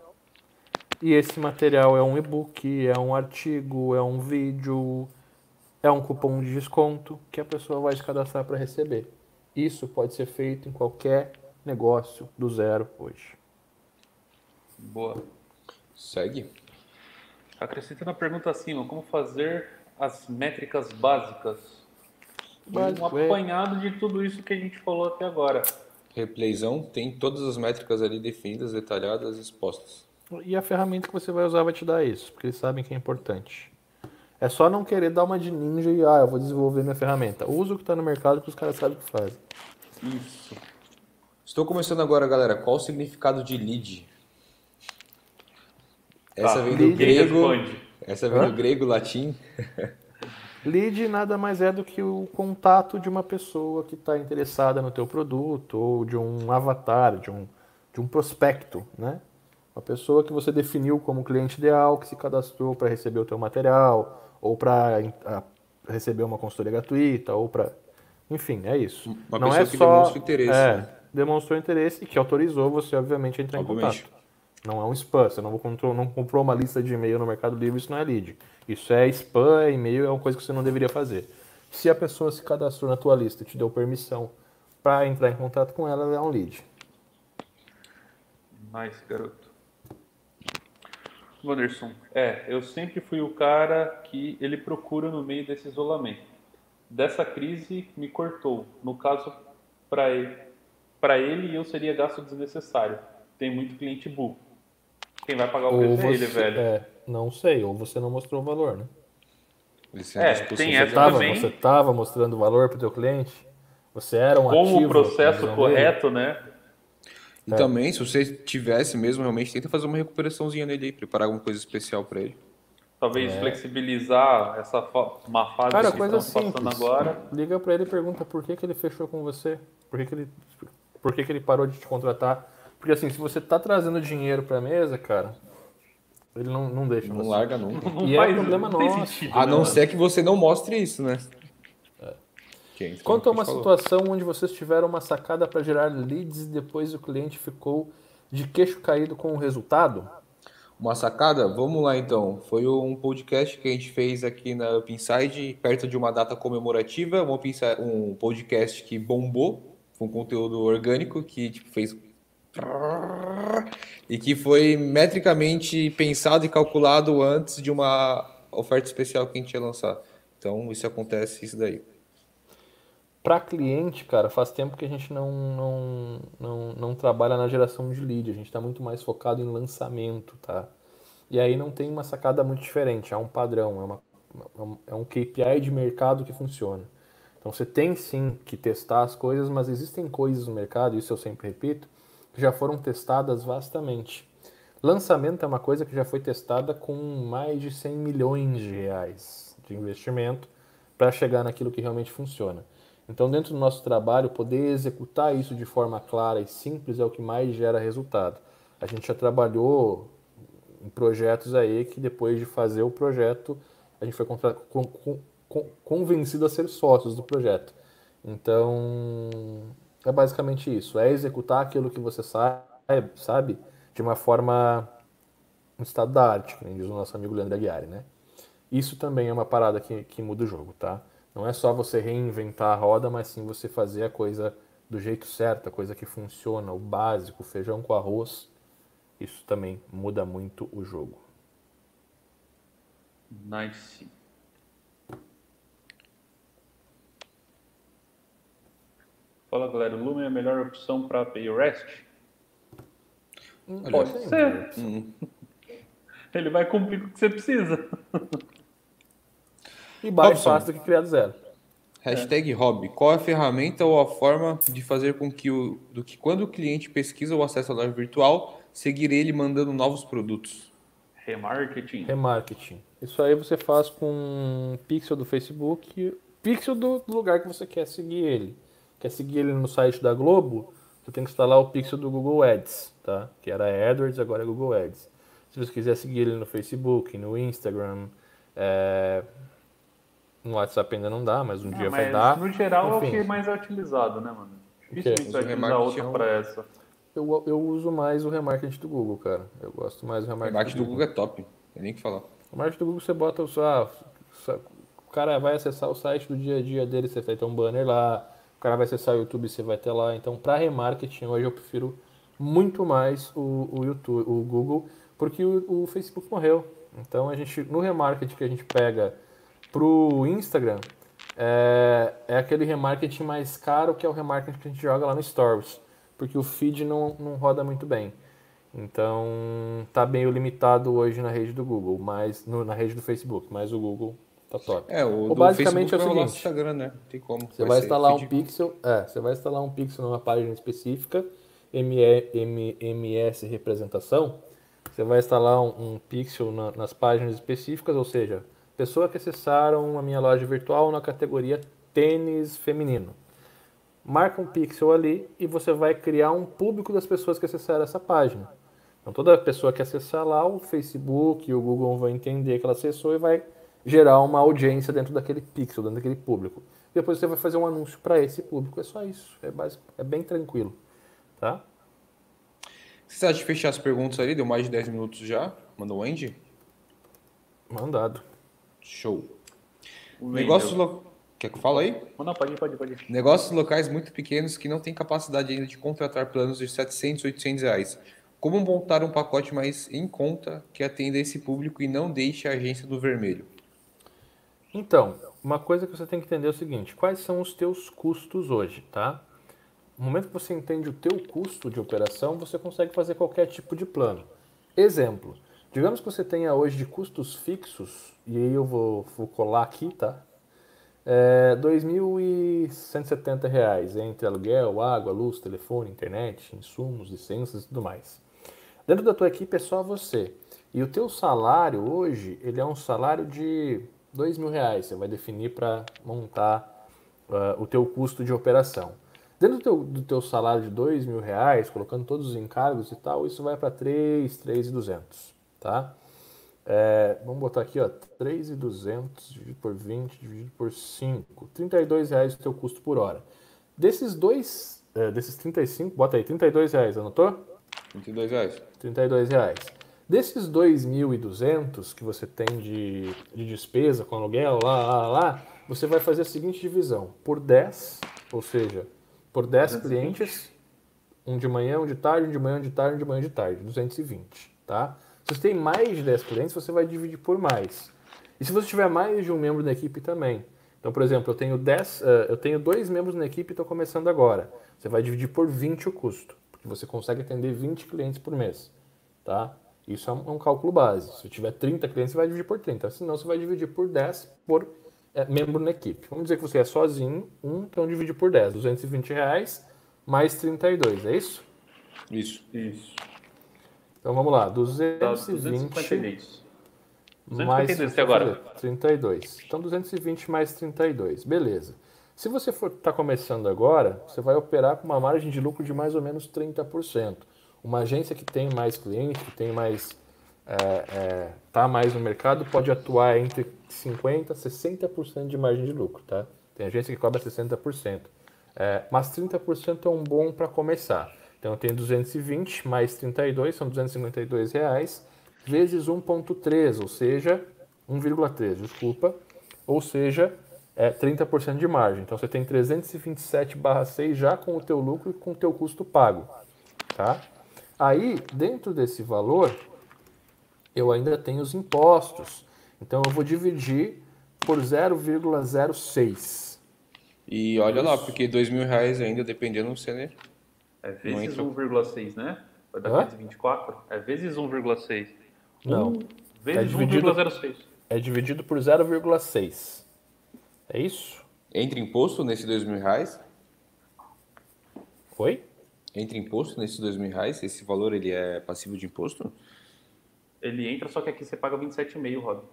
e esse material é um e-book, é um artigo, é um vídeo, é um cupom de desconto que a pessoa vai se cadastrar para receber. Isso pode ser feito em qualquer negócio do zero hoje. Boa. Segue. Acrescentando a pergunta acima, como fazer as métricas básicas? Básico, um é. apanhado de tudo isso que a gente falou até agora. Replayzão tem todas as métricas ali definidas, detalhadas, expostas. E a ferramenta que você vai usar vai te dar isso, porque eles sabem que é importante. É só não querer dar uma de ninja e, ah, eu vou desenvolver minha ferramenta. Usa o que está no mercado que os caras sabem o que fazem. Isso. Estou começando agora, galera. Qual o significado de lead? Essa Tá, vem do grego. Essa vem Hã? do grego, latim. Lead nada mais é do que o contato de uma pessoa que está interessada no teu produto ou de um avatar, de um, de um prospecto, né? Uma pessoa que você definiu como cliente ideal, que se cadastrou para receber o teu material ou para receber uma consultoria gratuita ou para, enfim, é isso. Uma Não pessoa é que só demonstra interesse, É, né? demonstrou interesse e que autorizou você obviamente a entrar Obviamente. em contato. Não é um spam. Você não comprou, não comprou uma lista de e-mail no Mercado Livre, isso não é lead. Isso é spam, é e-mail, é uma coisa que você não deveria fazer. Se a pessoa se cadastrou na tua lista e te deu permissão para entrar em contato com ela, ela é um lead. Nice, garoto. Wanderson, é, eu sempre fui o cara que ele procura no meio desse isolamento. Dessa crise me cortou. No caso, para ele, para ele eu seria gasto desnecessário. Tem muito cliente burro. Quem vai pagar o preço é ele, velho. É, não sei, ou você não mostrou o valor, né? É, tem essa tava, também. Você estava mostrando valor para o teu cliente? Você era um Como ativo o processo correto, né? E também, se você tivesse mesmo, realmente, tenta fazer uma recuperaçãozinha nele aí, preparar alguma coisa especial pra ele. Talvez flexibilizar essa fa- uma fase Cara, que coisa estamos passando simples. agora. Liga para ele e pergunta por que, que ele fechou com você. Por que, que ele por que, que ele parou de te contratar? Porque assim, se você tá trazendo dinheiro pra mesa, cara, ele não, não deixa Não você. larga nunca. Não E é faz- problema [LAUGHS] não nosso. sentido, A né, não mano? ser que você não mostre isso, né? Que é, Quanto a uma situação onde vocês tiveram uma sacada para gerar leads e depois o cliente ficou de queixo caído com o resultado? Uma sacada? Vamos lá então. Foi um podcast que a gente fez aqui na Up Inside, perto de uma data comemorativa, um, um podcast que bombou, com conteúdo orgânico, que tipo, fez. E que foi metricamente pensado e calculado antes de uma oferta especial que a gente ia lançar. Então, isso acontece, isso daí. Para cliente, cara, faz tempo que a gente não, não, não, não trabalha na geração de lead, a gente está muito mais focado em lançamento, tá? E aí não tem uma sacada muito diferente, é um padrão, é, uma, é um- é KPI de mercado que funciona. Então você tem sim que testar as coisas, mas existem coisas no mercado, isso eu sempre repito, que já foram testadas vastamente. Lançamento é uma coisa que já foi testada com mais de 100 milhões de reais de investimento para chegar naquilo que realmente funciona. Então, dentro do nosso trabalho, poder executar isso de forma clara e simples é o que mais gera resultado. A gente já trabalhou em projetos aí que depois de fazer o projeto, a gente foi convencido a ser sócios do projeto. Então, é basicamente isso. É executar aquilo que você sabe, sabe de uma forma no estado da arte, nem diz o nosso amigo Leandro Aguiari, né? Isso também é uma parada que, que muda o jogo, tá? Não é só você reinventar a roda, mas sim você fazer a coisa do jeito certo, a coisa que funciona, o básico, feijão com arroz. Isso também muda muito o jogo. Nice. Fala galera, o Lumen é a melhor opção para API REST? Pode Sim, ser. Hum. Ele vai cumprir com o que você precisa. E mais fácil do que criar do zero. Hashtag hobby. Qual é a ferramenta ou a forma de fazer com que, o, do que quando o cliente pesquisa o acesso à loja virtual, seguir ele mandando novos produtos? Remarketing. Remarketing. Isso aí você faz com um pixel do Facebook, pixel do do lugar que você quer seguir ele. Quer seguir ele no site da Globo? Você tem que instalar o pixel do Google Ads, tá? Que era AdWords, agora é Google Ads. Se você quiser seguir ele no Facebook, no Instagram, é, no WhatsApp ainda não dá, mas um dia Ah, vai mas dar. no geral é o Enfim. que mais é utilizado, né, mano? Vai o utilizar remarketing outro é um- para essa. Eu, eu uso mais o remarketing do Google, cara. Eu gosto mais do O remarketing marketing do Google é top. Tem nem o que falar. O marketing do Google você bota o ah, o cara vai acessar o site do dia a dia dele, você vai ter um banner lá. O cara vai acessar o YouTube, você vai ter lá. Então, para remarketing, hoje eu prefiro muito mais o, o YouTube, o Google, porque o, o Facebook morreu. Então, a gente no remarketing que a gente pega pro Instagram é, é aquele remarketing mais caro que é o remarketing que a gente joga lá no Stories, porque o feed não, não roda muito bem. Então, tá meio limitado hoje na rede do Google, mas no- na rede do Facebook, mas o Google tá top. É, o Ou basicamente Facebook é o vai rolar seguinte, Instagram, né? Tem como. Você vai ser instalar um pixel, é, você vai instalar um pixel numa página específica, MS representação. Você vai instalar um, um pixel na- nas páginas específicas, ou seja, pessoa que acessaram a minha loja virtual na categoria tênis feminino. Marca um pixel ali e você vai criar um público das pessoas que acessaram essa página. Então toda pessoa que acessar lá, o Facebook e o Google vão entender que ela acessou e vai gerar uma audiência dentro daquele pixel, dentro daquele público. Depois você vai fazer um anúncio para esse público. É só isso. É, basic, é bem tranquilo. Tá? Você acha de fechar as perguntas ali? Deu mais de 10 minutos já. Mandou o Andy? Mandado. Show. Negócios lo... Quer que eu fale aí? Não, pode ir, pode ir, pode ir. Negócios locais muito pequenos que não têm capacidade ainda de contratar planos de 700, 800 reais. Como montar um pacote mais em conta que atenda esse público e não deixe a agência do vermelho? Então, uma coisa que você tem que entender é o seguinte: quais são os teus custos hoje, tá? No momento que você entende o teu custo de operação, você consegue fazer qualquer tipo de plano. Exemplo, digamos que você tenha hoje de custos fixos, e aí eu vou, vou colar aqui, tá? É, R$ 2.170 entre aluguel, água, luz, telefone, internet, insumos, licenças e tudo mais. Dentro da tua equipe é só você. E o teu salário hoje, ele é um salário de dois mil reais. Você vai definir para montar uh, o teu custo de operação. Dentro do teu, do teu salário de dois mil reais, colocando todos os encargos e tal, isso vai para 3, 3,200, tá? É, vamos botar aqui, ó, 3,200 dividido por 20 dividido por 5, 32 reais o teu custo por hora. Desses dois, é, desses 35, bota aí, 32 reais, anotou? 32 reais. 32 reais. Desses 2.200 que você tem de, de despesa com aluguel, lá, lá, lá, você vai fazer a seguinte divisão, por 10, ou seja, por 10 clientes, um de manhã, um de tarde, um de manhã, um de tarde, um de manhã, um de tarde, 220, tá? Se você tem mais de 10 clientes, você vai dividir por mais. E se você tiver mais de um membro na equipe também. Então, por exemplo, eu tenho 10, uh, eh, eu tenho dois membros na equipe e estou começando agora. Você vai dividir por 20 o custo, porque você consegue atender 20 clientes por mês, tá? Isso é um, é um cálculo base. Se tiver 30 clientes, você vai dividir por 30. Senão, você vai dividir por 10 por é, membro na equipe. Vamos dizer que você é sozinho, um, então divide por 10, 220 reais mais 32, é isso? Isso. Isso. Então vamos lá, 220 mais até agora. 32. Então 220 mais 32, beleza. Se você for tá começando agora, você vai operar com uma margem de lucro de mais ou menos 30%. Uma agência que tem mais clientes, que tem mais está é, é, tá mais no mercado pode atuar entre 50% a 60% de margem de lucro, tá? Tem agência que cobra 60%. É, mas 30% é um bom para começar. Então eu tenho 220 mais 32, são 252 reais, vezes 1,3, ou seja, 1,3, desculpa, ou seja, é 30% de margem. Então você tem 327 barra 6 já com o teu lucro e com o teu custo pago, tá? Aí, dentro desse valor, eu ainda tenho os impostos. Então eu vou dividir por 0,06. E olha Isso. lá, porque dois mil reais ainda dependendo você, né? É vezes 1,6, né? Vai dar 524? É vezes 1,6. Não. Um vezes é 1,06. É dividido por 0,6. É isso? Entra imposto nesse dois mil reais? Oi? Entra imposto nesses dois mil reais? Esse valor ele é passivo de imposto? Ele entra, só que aqui você paga 27,5, Rob.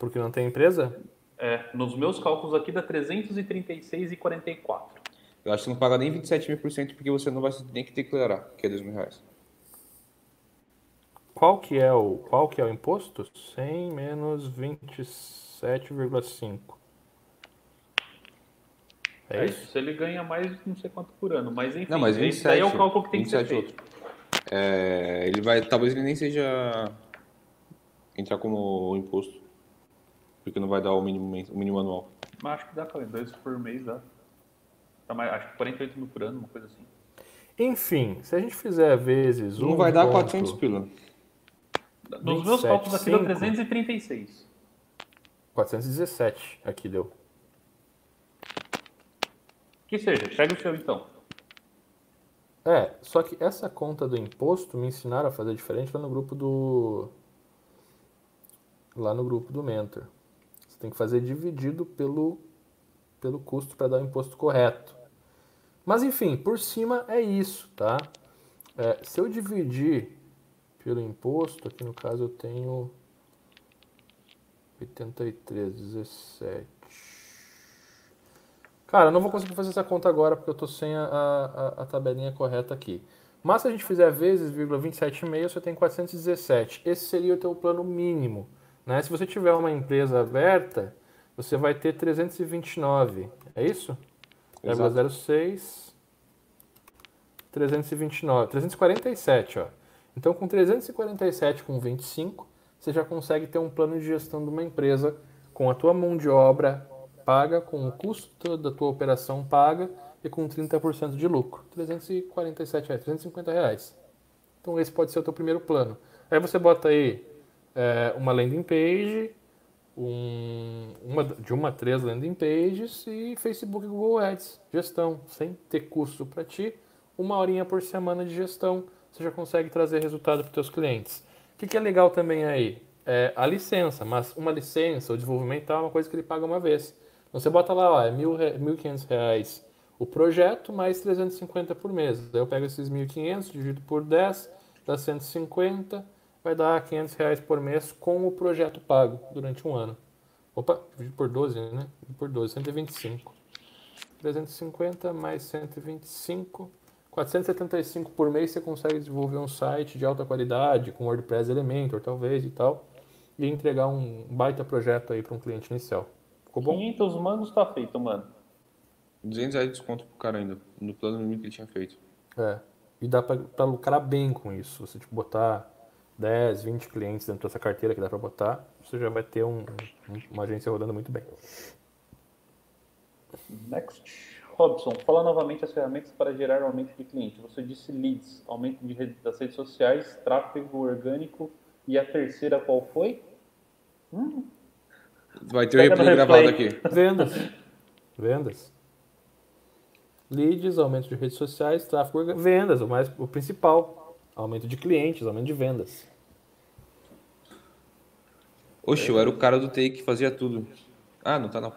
Porque não tem empresa? É, nos meus cálculos aqui dá 336,44. Eu acho que você não paga nem 27 mil por cento porque você não vai nem que declarar, que é 2 mil reais. Qual que é o, qual que é o imposto? 100 menos 27,5. É, é isso? Se ele ganha mais, não sei quanto por ano, mas enfim, não, mas 27, esse daí é o cálculo que tem que ser feito. É, ele vai, talvez ele nem seja entrar como imposto, porque não vai dar o mínimo, o mínimo anual. Mas acho que dá, cara, dois por mês dá. Tá mais, acho que 48 mil por ano, uma coisa assim. Enfim, se a gente fizer vezes Não vai dar 400 pila. Nos meus cálculos aqui 5, deu 336. 417 aqui deu. Que seja, pega o seu então. É, só que essa conta do imposto me ensinaram a fazer diferente lá no grupo do. Lá no grupo do Mentor. Você tem que fazer dividido pelo, pelo custo para dar o imposto correto. Mas enfim, por cima é isso, tá? É, se eu dividir pelo imposto, aqui no caso eu tenho 83, 17. Cara, eu não vou conseguir fazer essa conta agora porque eu estou sem a, a, a, tabelinha correta aqui. Mas se a gente fizer vezes, 27,5, você tem 417. Esse seria o teu plano mínimo. Né? Se você tiver uma empresa aberta, você vai ter 329. É isso? 0,06. 329. 347, ó. Então, com 347 com 25, você já consegue ter um plano de gestão de uma empresa com a tua mão de obra paga, com o custo da tua operação paga e com 30% de lucro. 347 reais, 350 reais. Então esse pode ser o teu primeiro plano. Aí você bota aí é, uma landing page, um, uma, de uma a três landing pages e Facebook e Google Ads, gestão, sem ter custo para ti, uma horinha por semana de gestão, você já consegue trazer resultado para os teus clientes. O que, que é legal também aí? É a licença, mas uma licença, o desenvolvimento é uma coisa que ele paga uma vez. Então você bota lá, ó, é 1.500 reais o projeto mais 350 por mês. Daí eu pego esses 1.500, divido por 10, dá 150, vai dar 500 reais por mês com o projeto pago durante um ano. Opa, dividido por 12, né? Por 12, 125. 350 mais 125, 475 por mês você consegue desenvolver um site de alta qualidade, com WordPress Elementor talvez e tal, e entregar um baita projeto aí para um cliente inicial. Ficou bom? 500 mangos tá feito, mano. 200 reais de desconto pro cara ainda, no plano mínimo que ele tinha feito. É. E dá pra, pra lucrar bem com isso. Você tipo, botar 10, 20 clientes dentro dessa carteira que dá pra botar, você já vai ter um, uma agência rodando muito bem. Next. Robson, fala novamente as ferramentas para gerar aumento de cliente. Você disse leads, aumento de rede, das redes sociais, tráfego orgânico e a terceira qual foi? Hum. Vai ter o um replay gravado aqui. Vendas. Vendas leads, aumento de redes sociais, tráfego, vendas, o mais o principal, aumento de clientes, aumento de vendas. Oxe, eu era o cara do TI que fazia tudo. Ah, não tá não.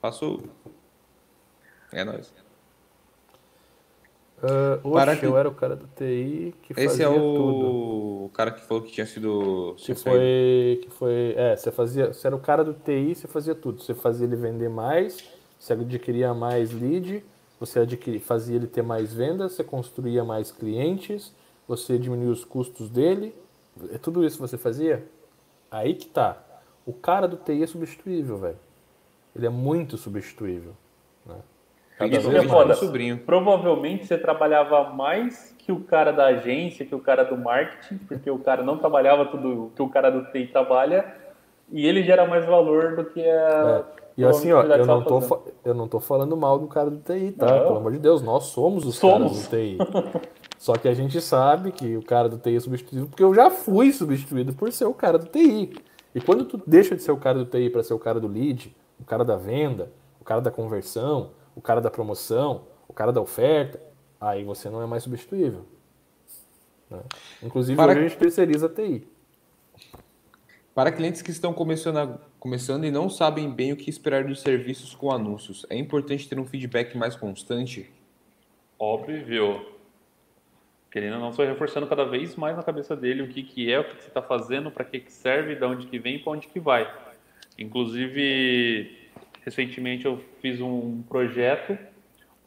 Passou. É nóis. Uh, oxe, que... eu era o cara do TI que Esse fazia é o... tudo. o cara que falou que tinha sido... Que foi, que foi... É, você fazia... Você era o cara do TI, você fazia tudo. Você fazia ele vender mais, você adquiria mais lead, você adquiria, fazia ele ter mais vendas, você construía mais clientes, você diminuía os custos dele. É tudo isso que você fazia? Aí que tá. O cara do TI é substituível, velho. Ele é muito substituível. Né? Cada isso é foda. Sobrinho. Provavelmente você trabalhava mais que o cara da agência, que o cara do marketing, porque o cara não trabalhava tudo que o cara do TI trabalha, e ele gera mais valor do que a. É. E assim, ó, eu não, tô, eu não tô falando mal do cara do TI, tá? Não. Pelo amor de Deus, nós somos os somos. caras do TI. [LAUGHS] Só que a gente sabe que o cara do TI é substituído, porque eu já fui substituído por ser o cara do TI. E quando tu deixa de ser o cara do TI para ser o cara do lead, o cara da venda, o cara da conversão, o cara da promoção, o cara da oferta, aí você não é mais substituível. Né? Inclusive, para... hoje a gente terceiriza a TI. Para clientes que estão começando, a, começando e não sabem bem o que esperar dos serviços com anúncios, é importante ter um feedback mais constante? Óbvio. Querendo ou não, estou reforçando cada vez mais na cabeça dele o que, que é, o que, você está fazendo, para que, que serve, de onde que vem para onde que vai. Inclusive, recentemente eu fiz um projeto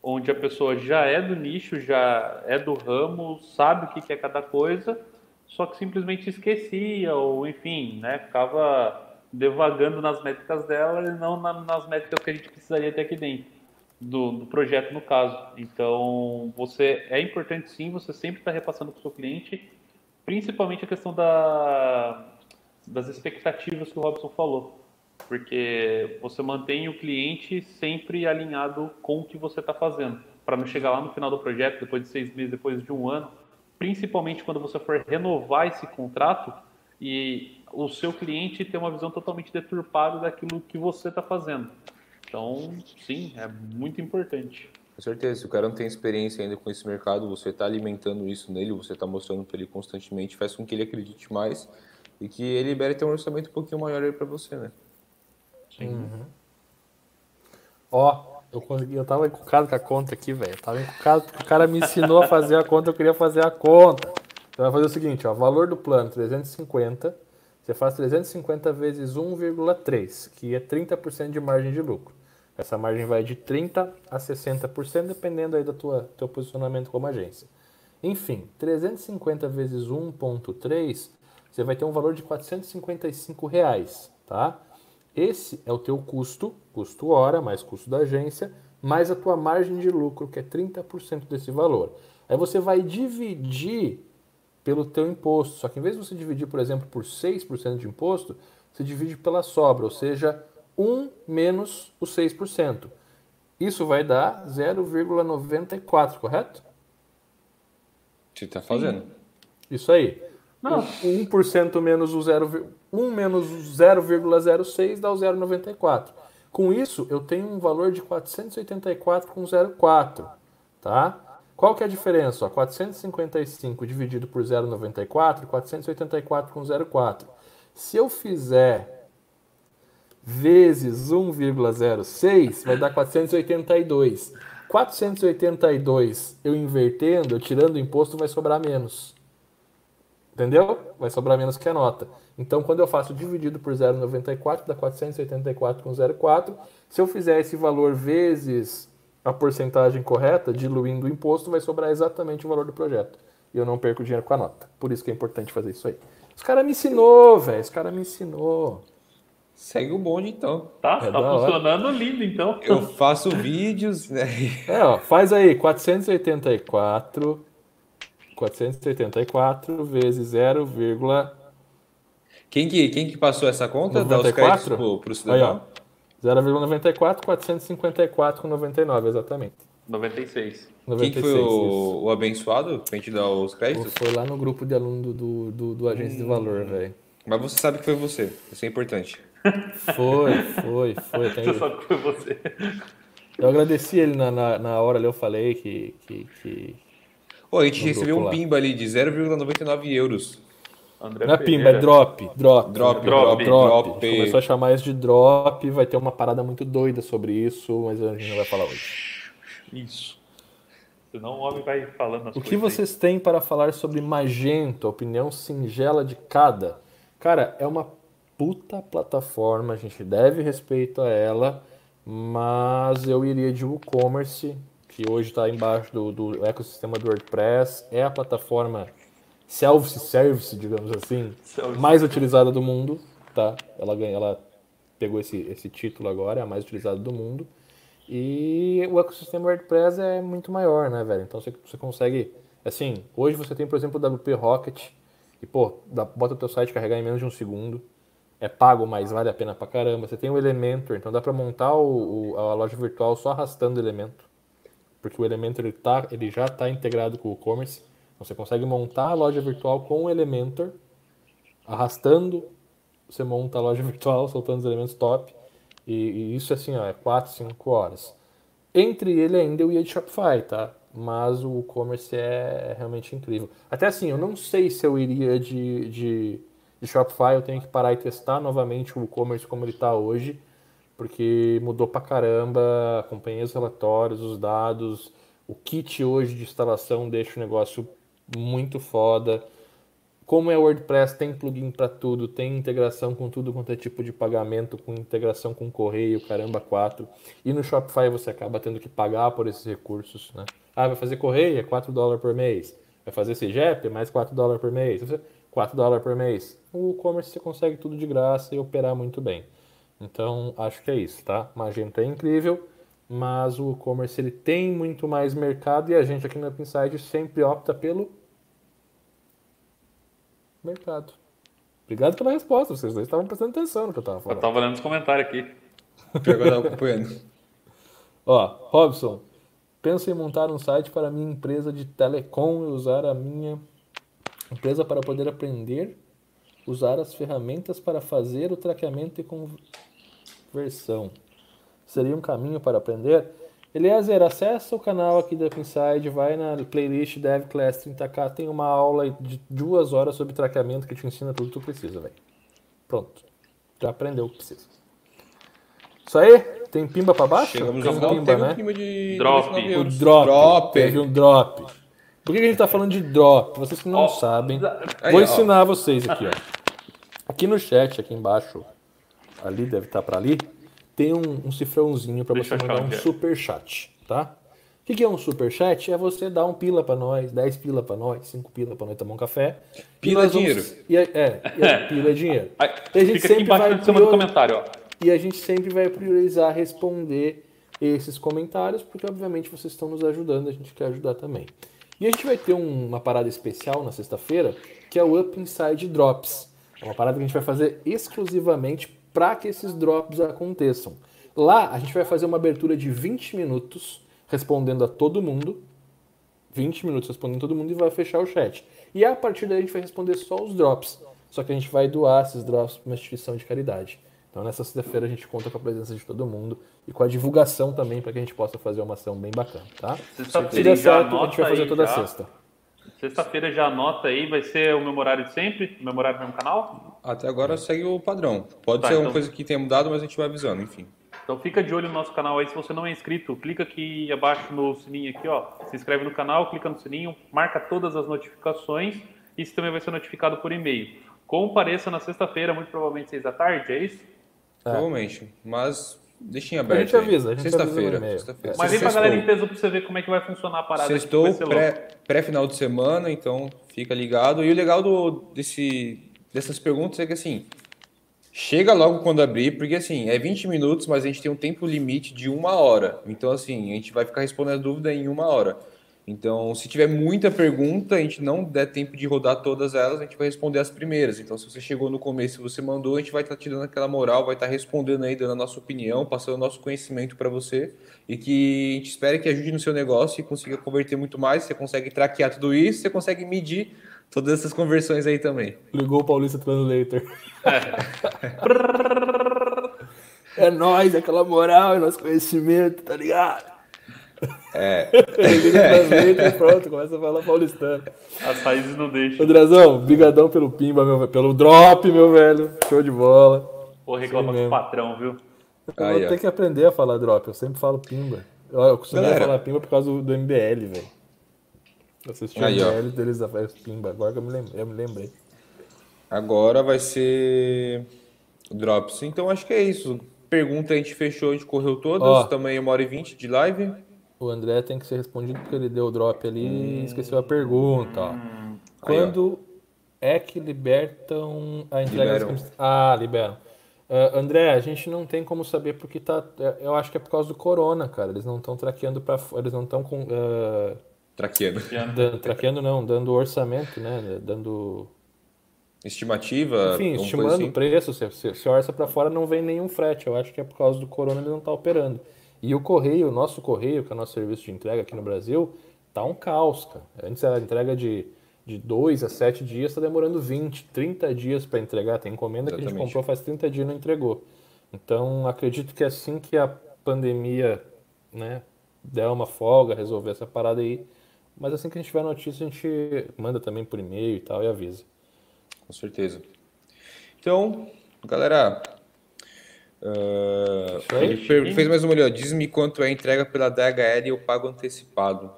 onde a pessoa já é do nicho, já é do ramo, sabe o que, que é cada coisa, só que simplesmente esquecia, ou enfim, né, ficava devagando nas métricas dela e não na, nas métricas que a gente precisaria ter aqui dentro, do, do projeto no caso. Então, você é importante sim, você sempre está repassando para o seu cliente, principalmente a questão da, das expectativas que o Robson falou. Porque você mantém o cliente sempre alinhado com o que você está fazendo. Para não chegar lá no final do projeto, depois de seis meses, depois de um ano, principalmente quando você for renovar esse contrato e o seu cliente ter uma visão totalmente deturpada daquilo que você está fazendo. Então, sim, é muito importante. Com certeza, se o cara não tem experiência ainda com esse mercado, você está alimentando isso nele, você está mostrando para ele constantemente, faz com que ele acredite mais e que ele libere ter um orçamento um pouquinho maior para você, né? Sim. Uhum. Ó, eu, consegui, eu tava encucado com a conta aqui, velho. Tava encucado porque o cara me ensinou a fazer a conta, eu queria fazer a conta. Então vai fazer o seguinte, ó, valor do plano 350, você faz 350 vezes 1,3, que é 30% de margem de lucro. Essa margem vai de 30 a 60%, dependendo aí do tua, teu posicionamento como agência. Enfim, 350 vezes 1,3, você vai ter um valor de 455 reais, tá? Esse é o teu custo, custo hora, mais custo da agência, mais a tua margem de lucro, que é 30% desse valor. Aí você vai dividir pelo teu imposto. Só que em vez de você dividir, por exemplo, por 6% de imposto, você divide pela sobra, ou seja, 1 menos os 6%. Isso vai dar 0,94, correto? Você tá fazendo. Isso aí. Não. O 1% menos o 0, 1 menos o 0,06 dá o 0,94. Com isso, eu tenho um valor de 484,04, tá? Qual que é a diferença? Ó, 455 dividido por 0,94, 484,04. Se eu fizer vezes 1,06, vai dar 482. 482 eu invertendo, eu tirando o imposto, vai sobrar menos. Entendeu? Vai sobrar menos que a nota. Então, quando eu faço dividido por 0,94, dá 484,04. Se eu fizer esse valor vezes a porcentagem correta, diluindo o imposto, vai sobrar exatamente o valor do projeto. E eu não perco dinheiro com a nota. Por isso que é importante fazer isso aí. Os caras me ensinou, velho. Os caras me ensinou. Segue o bonde então. Tá, É tá da hora. funcionando lindo, então. Eu faço vídeos, né? [LAUGHS] É, ó, faz aí 484 484 vezes 0, Quem que, quem que passou essa conta? Dá os 94? créditos pro, pro Aí, cidadão? ó. 0,94, 454,99, exatamente. 96. 96, Quem que foi o, o abençoado pra gente dar os créditos? Foi lá no grupo de aluno do, do, do, do Agência de Valor, velho. Mas você sabe que foi você. Isso é importante. Foi, foi, foi. Tem- Você sabe que foi você. Eu agradeci ele na, na, na hora ali, eu falei que. que, que... Pô, a gente No recebeu um pimba ali de 0,99 euros. André Não é pimba, é Pereira. drop. Drop. Drop, drop, drop. Começou a chamar isso de drop, vai ter uma parada muito doida sobre isso, mas a gente não vai falar hoje. Isso. Senão o homem vai falando as O que coisas aí. vocês têm para falar sobre Magento, a opinião singela de cada? Cara, é uma puta plataforma, a gente deve respeito a ela, mas eu iria de WooCommerce, que hoje está embaixo do, do ecossistema do WordPress, é a plataforma self-service, digamos assim, mais utilizada do mundo, tá? Ela ganha, ela pegou esse, esse título agora, é a mais utilizada do mundo. E o ecossistema WordPress é muito maior, né, velho? Então você, você consegue, assim, hoje você tem, por exemplo, o WP Rocket, que, pô, dá, bota o teu site carregar em menos de um segundo. É pago, mas vale a pena pra caramba. Você tem o Elementor, então dá pra montar o, o- a loja virtual só arrastando o Elementor. Porque o Elementor ele, tá, ele já está integrado com o e-commerce. Então você consegue montar a loja virtual com o Elementor, arrastando, você monta a loja [LAUGHS] virtual, soltando os elementos top. E, e isso assim, ó, é 4, 5 horas. Entre ele ainda eu ia de Shopify, tá? Mas o e-commerce é realmente incrível. Até assim, eu não sei se eu iria de, de, de Shopify, eu tenho que parar e testar novamente o e-commerce como ele está hoje, porque mudou pra caramba, acompanhei os relatórios, os dados, o kit hoje de instalação deixa o negócio muito foda. Como é WordPress, tem plugin para tudo, tem integração com tudo quanto é tipo de pagamento, com integração com correio, caramba, 4. E no Shopify você acaba tendo que pagar por esses recursos, né? Ah, vai fazer correio, é 4 dólares por mês. Vai fazer CGEP, é mais 4 dólares por mês. Vai fazer 4 dólares por mês. O e-commerce você consegue tudo de graça e operar muito bem. Então, acho que é isso, tá? Magento é incrível, mas o e-commerce ele tem muito mais mercado e a gente aqui no Upside sempre opta pelo mercado. Obrigado pela resposta, vocês dois estavam prestando atenção no que eu estava Eu falando. tava olhando os comentários aqui. Eu tava acompanhando. [LAUGHS] Ó, Robson, penso em montar um site para minha empresa de telecom e usar a minha empresa para poder aprender, usar as ferramentas para fazer o traqueamento e conversão. Seria um caminho para aprender? Eliezer, acessa o canal aqui da Inside, vai na playlist Dev Class 30K, tem uma aula de duas horas sobre traqueamento que te ensina tudo que tu precisa, velho. Pronto. Já aprendeu o que precisa. Isso aí? Tem pimba para baixo? Chegamos Tem final, pimba, né? um clima de Drop. 99 O drop. Drop. Teve um drop. Por que a gente tá falando de drop? Vocês que não Ó, sabem. Aí, Vou ó. ensinar vocês aqui, ó. Aqui no chat, aqui embaixo, ali deve estar para ali, tem um, um cifrãozinho para você mandar um é. super chat, tá? O que, que é um super chat? É você dar um pila para nós, 10 pila para nós, 5 pila para nós tomar um café. Pila é vamos- dinheiro. E, aí- é, e aí, [LAUGHS] pila é dinheiro. Aí, E a gente fica sempre aqui embaixo vai do priori- comentário, ó. e a gente sempre vai priorizar responder esses comentários, porque obviamente vocês estão nos ajudando, a gente quer ajudar também. E a gente vai ter um- uma parada especial na sexta-feira, que é o Up Inside Drops. É uma parada que a gente vai fazer exclusivamente para que esses drops aconteçam. Lá a gente vai fazer uma abertura de 20 minutos respondendo a todo mundo. 20 minutos respondendo a todo mundo e vai fechar o chat. E a partir daí a gente vai responder só os drops. Só que a gente vai doar esses drops para uma instituição de caridade. Então nessa sexta-feira a gente conta com a presença de todo mundo e com a divulgação também para que a gente possa fazer uma ação bem bacana, tá? Se der certo, a gente vai fazer toda já. sexta. Sexta-feira já anota aí, vai ser o mesmo horário de sempre? O mesmo horário no mesmo canal? Até agora segue o padrão. Pode tá, ser então... uma coisa que tenha mudado, mas a gente vai avisando, enfim. Então fica de olho no nosso canal aí. Se você não é inscrito, clica aqui abaixo no sininho aqui, ó. Se inscreve no canal, clica no sininho, marca todas as notificações. Isso também vai ser notificado por e-mail. Compareça na sexta-feira, muito provavelmente seis da tarde, é isso? É. Provavelmente. Mas deixem aberto. A gente avisa, a gente Sexta-feira. Sexta Mas vem pra galera em peso pra você ver como é que vai funcionar a parada. Sextou pré-final pré de semana, então fica ligado. E o legal do, desse, dessas perguntas é que assim, Chega logo quando abrir, porque assim, é 20 minutos, mas a gente tem um tempo limite de uma hora. Então, assim, a gente vai ficar respondendo a dúvida em uma hora. Então, se tiver muita pergunta, a gente não der tempo de rodar todas elas, a gente vai responder as primeiras. Então, se você chegou no começo e você mandou, a gente vai estar tá te dando aquela moral, vai estar tá respondendo aí, dando a nossa opinião, passando o nosso conhecimento para você. E que a gente espere que ajude no seu negócio e consiga converter muito mais. Você consegue traquear tudo isso, você consegue medir todas essas conversões aí também. Ligou o Paulista Translator. [LAUGHS] é nóis, aquela moral, é nosso conhecimento, tá ligado? É. [LAUGHS] Translator, pronto, começa a falar paulistano. As raízes não deixam. Ô, Drazão, brigadão pelo pimba, meu, pelo drop, meu velho. Show de bola. Pô, reclama com o patrão, viu? Eu vou ter que aprender a falar drop, eu sempre falo pimba. Eu, eu costumava falar pimba por causa do, do MBL, velho. Assisti Aí, o MBL deles da Pimba, agora que eu me lembrei. Eu me lembrei. Agora vai ser Drops. Então acho que é isso. Pergunta a gente fechou, a gente correu todas. Ó, também uma hora e vinte de live. O André tem que ser respondido porque ele deu o drop ali hum. e esqueceu a pergunta. Ó. Quando Aí, é que libertam a entrega liberam. das Ah, liberam. Uh, André, a gente não tem como saber porque tá. É, eu acho que é por causa do corona, cara. Eles não estão traqueando para. Eles não estão com. Uh, Traqueando. Dando, traqueando não, dando orçamento, né? Dando. Estimativa. Enfim, estimando assim. o preço. Se, se, se orça para fora, não vem nenhum frete. Eu acho que é por causa do corona ele não está operando. E o correio, o nosso correio, que é o nosso serviço de entrega aqui no Brasil, tá um caos, cara. Antes era entrega de, de 2 a 7 dias, está demorando 20, 30 dias para entregar. Tem encomenda Exatamente. que a gente comprou faz 30 dias e não entregou. Então, acredito que assim que a pandemia né, der uma folga, resolver essa parada aí, mas assim que a gente tiver notícia, a gente manda também por e-mail e tal e avisa. Com certeza. Então, galera, uh, ele fez mais uma olhada. Diz-me quanto é a entrega pela DHL e eu pago antecipado.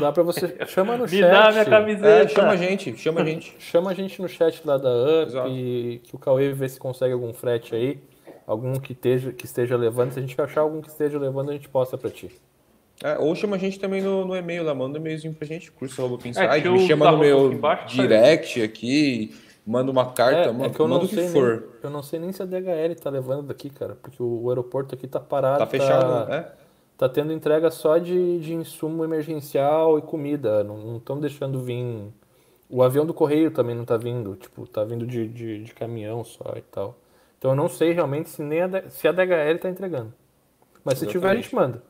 Dá pra você. [LAUGHS] Chama no Me chat. Me dá minha camiseta. É, chama a gente, chama a gente. [LAUGHS] chama a gente no chat lá da UP, e que o Cauê vê se consegue algum frete aí. Algum que esteja, que esteja levando. Se a gente achar algum que esteja levando, a gente posta pra ti. É, ou chama a gente também no, no e-mail lá, manda um e-mailzinho pra gente, curso.pinside, é, me chama no meu embaixo, direct aqui, manda uma carta, é, manda, é que eu manda não o que for. Nem, eu não sei nem se a DHL tá levando daqui, cara, porque o, o aeroporto aqui tá parado. Tá fechado, tá, é? Tá tendo entrega só de, de insumo emergencial e comida, não estão deixando vir... O avião do correio também não tá vindo, tipo, tá vindo de, de, de caminhão só e tal. Então eu não sei realmente se, nem a, se a DHL tá entregando. Mas Exatamente. se tiver, a gente manda.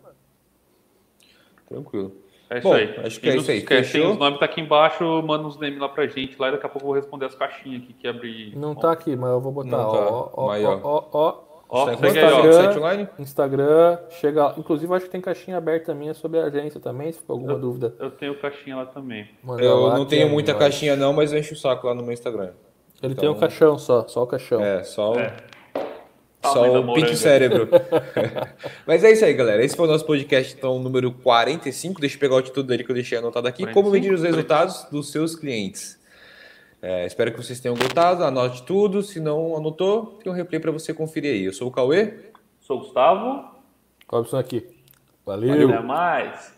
Tranquilo. É isso Bom, aí. Acho que e é isso aí. Fechou? Os nomes tá aqui embaixo, manda uns names lá pra gente lá e daqui a pouco eu vou responder as caixinhas aqui que abri. Não tá aqui, mas eu vou botar. Não tá. Ó, ó, ó, ó, ó. Ó, Instagram, Instagram, chega. Inclusive, acho que tem caixinha aberta minha sobre a agência também, se for alguma eu, dúvida. Eu tenho caixinha lá também. Manda eu lá, não tenho é muita caixinha, não, mas eu encho o saco lá no meu Instagram. Ele então... tem um caixão só, só o caixão. É, só o. É. Só o pinto cérebro. [LAUGHS] Mas é isso aí, galera. Esse foi o nosso podcast, então, número 45. Deixa eu pegar o título dele que eu deixei anotado aqui. 45, Como medir os resultados dos seus clientes. É, espero que vocês tenham gostado. Anote tudo. Se não anotou, tem um replay para você conferir aí. Eu sou o Cauê. Sou o Gustavo. Robson aqui. Valeu. Até mais.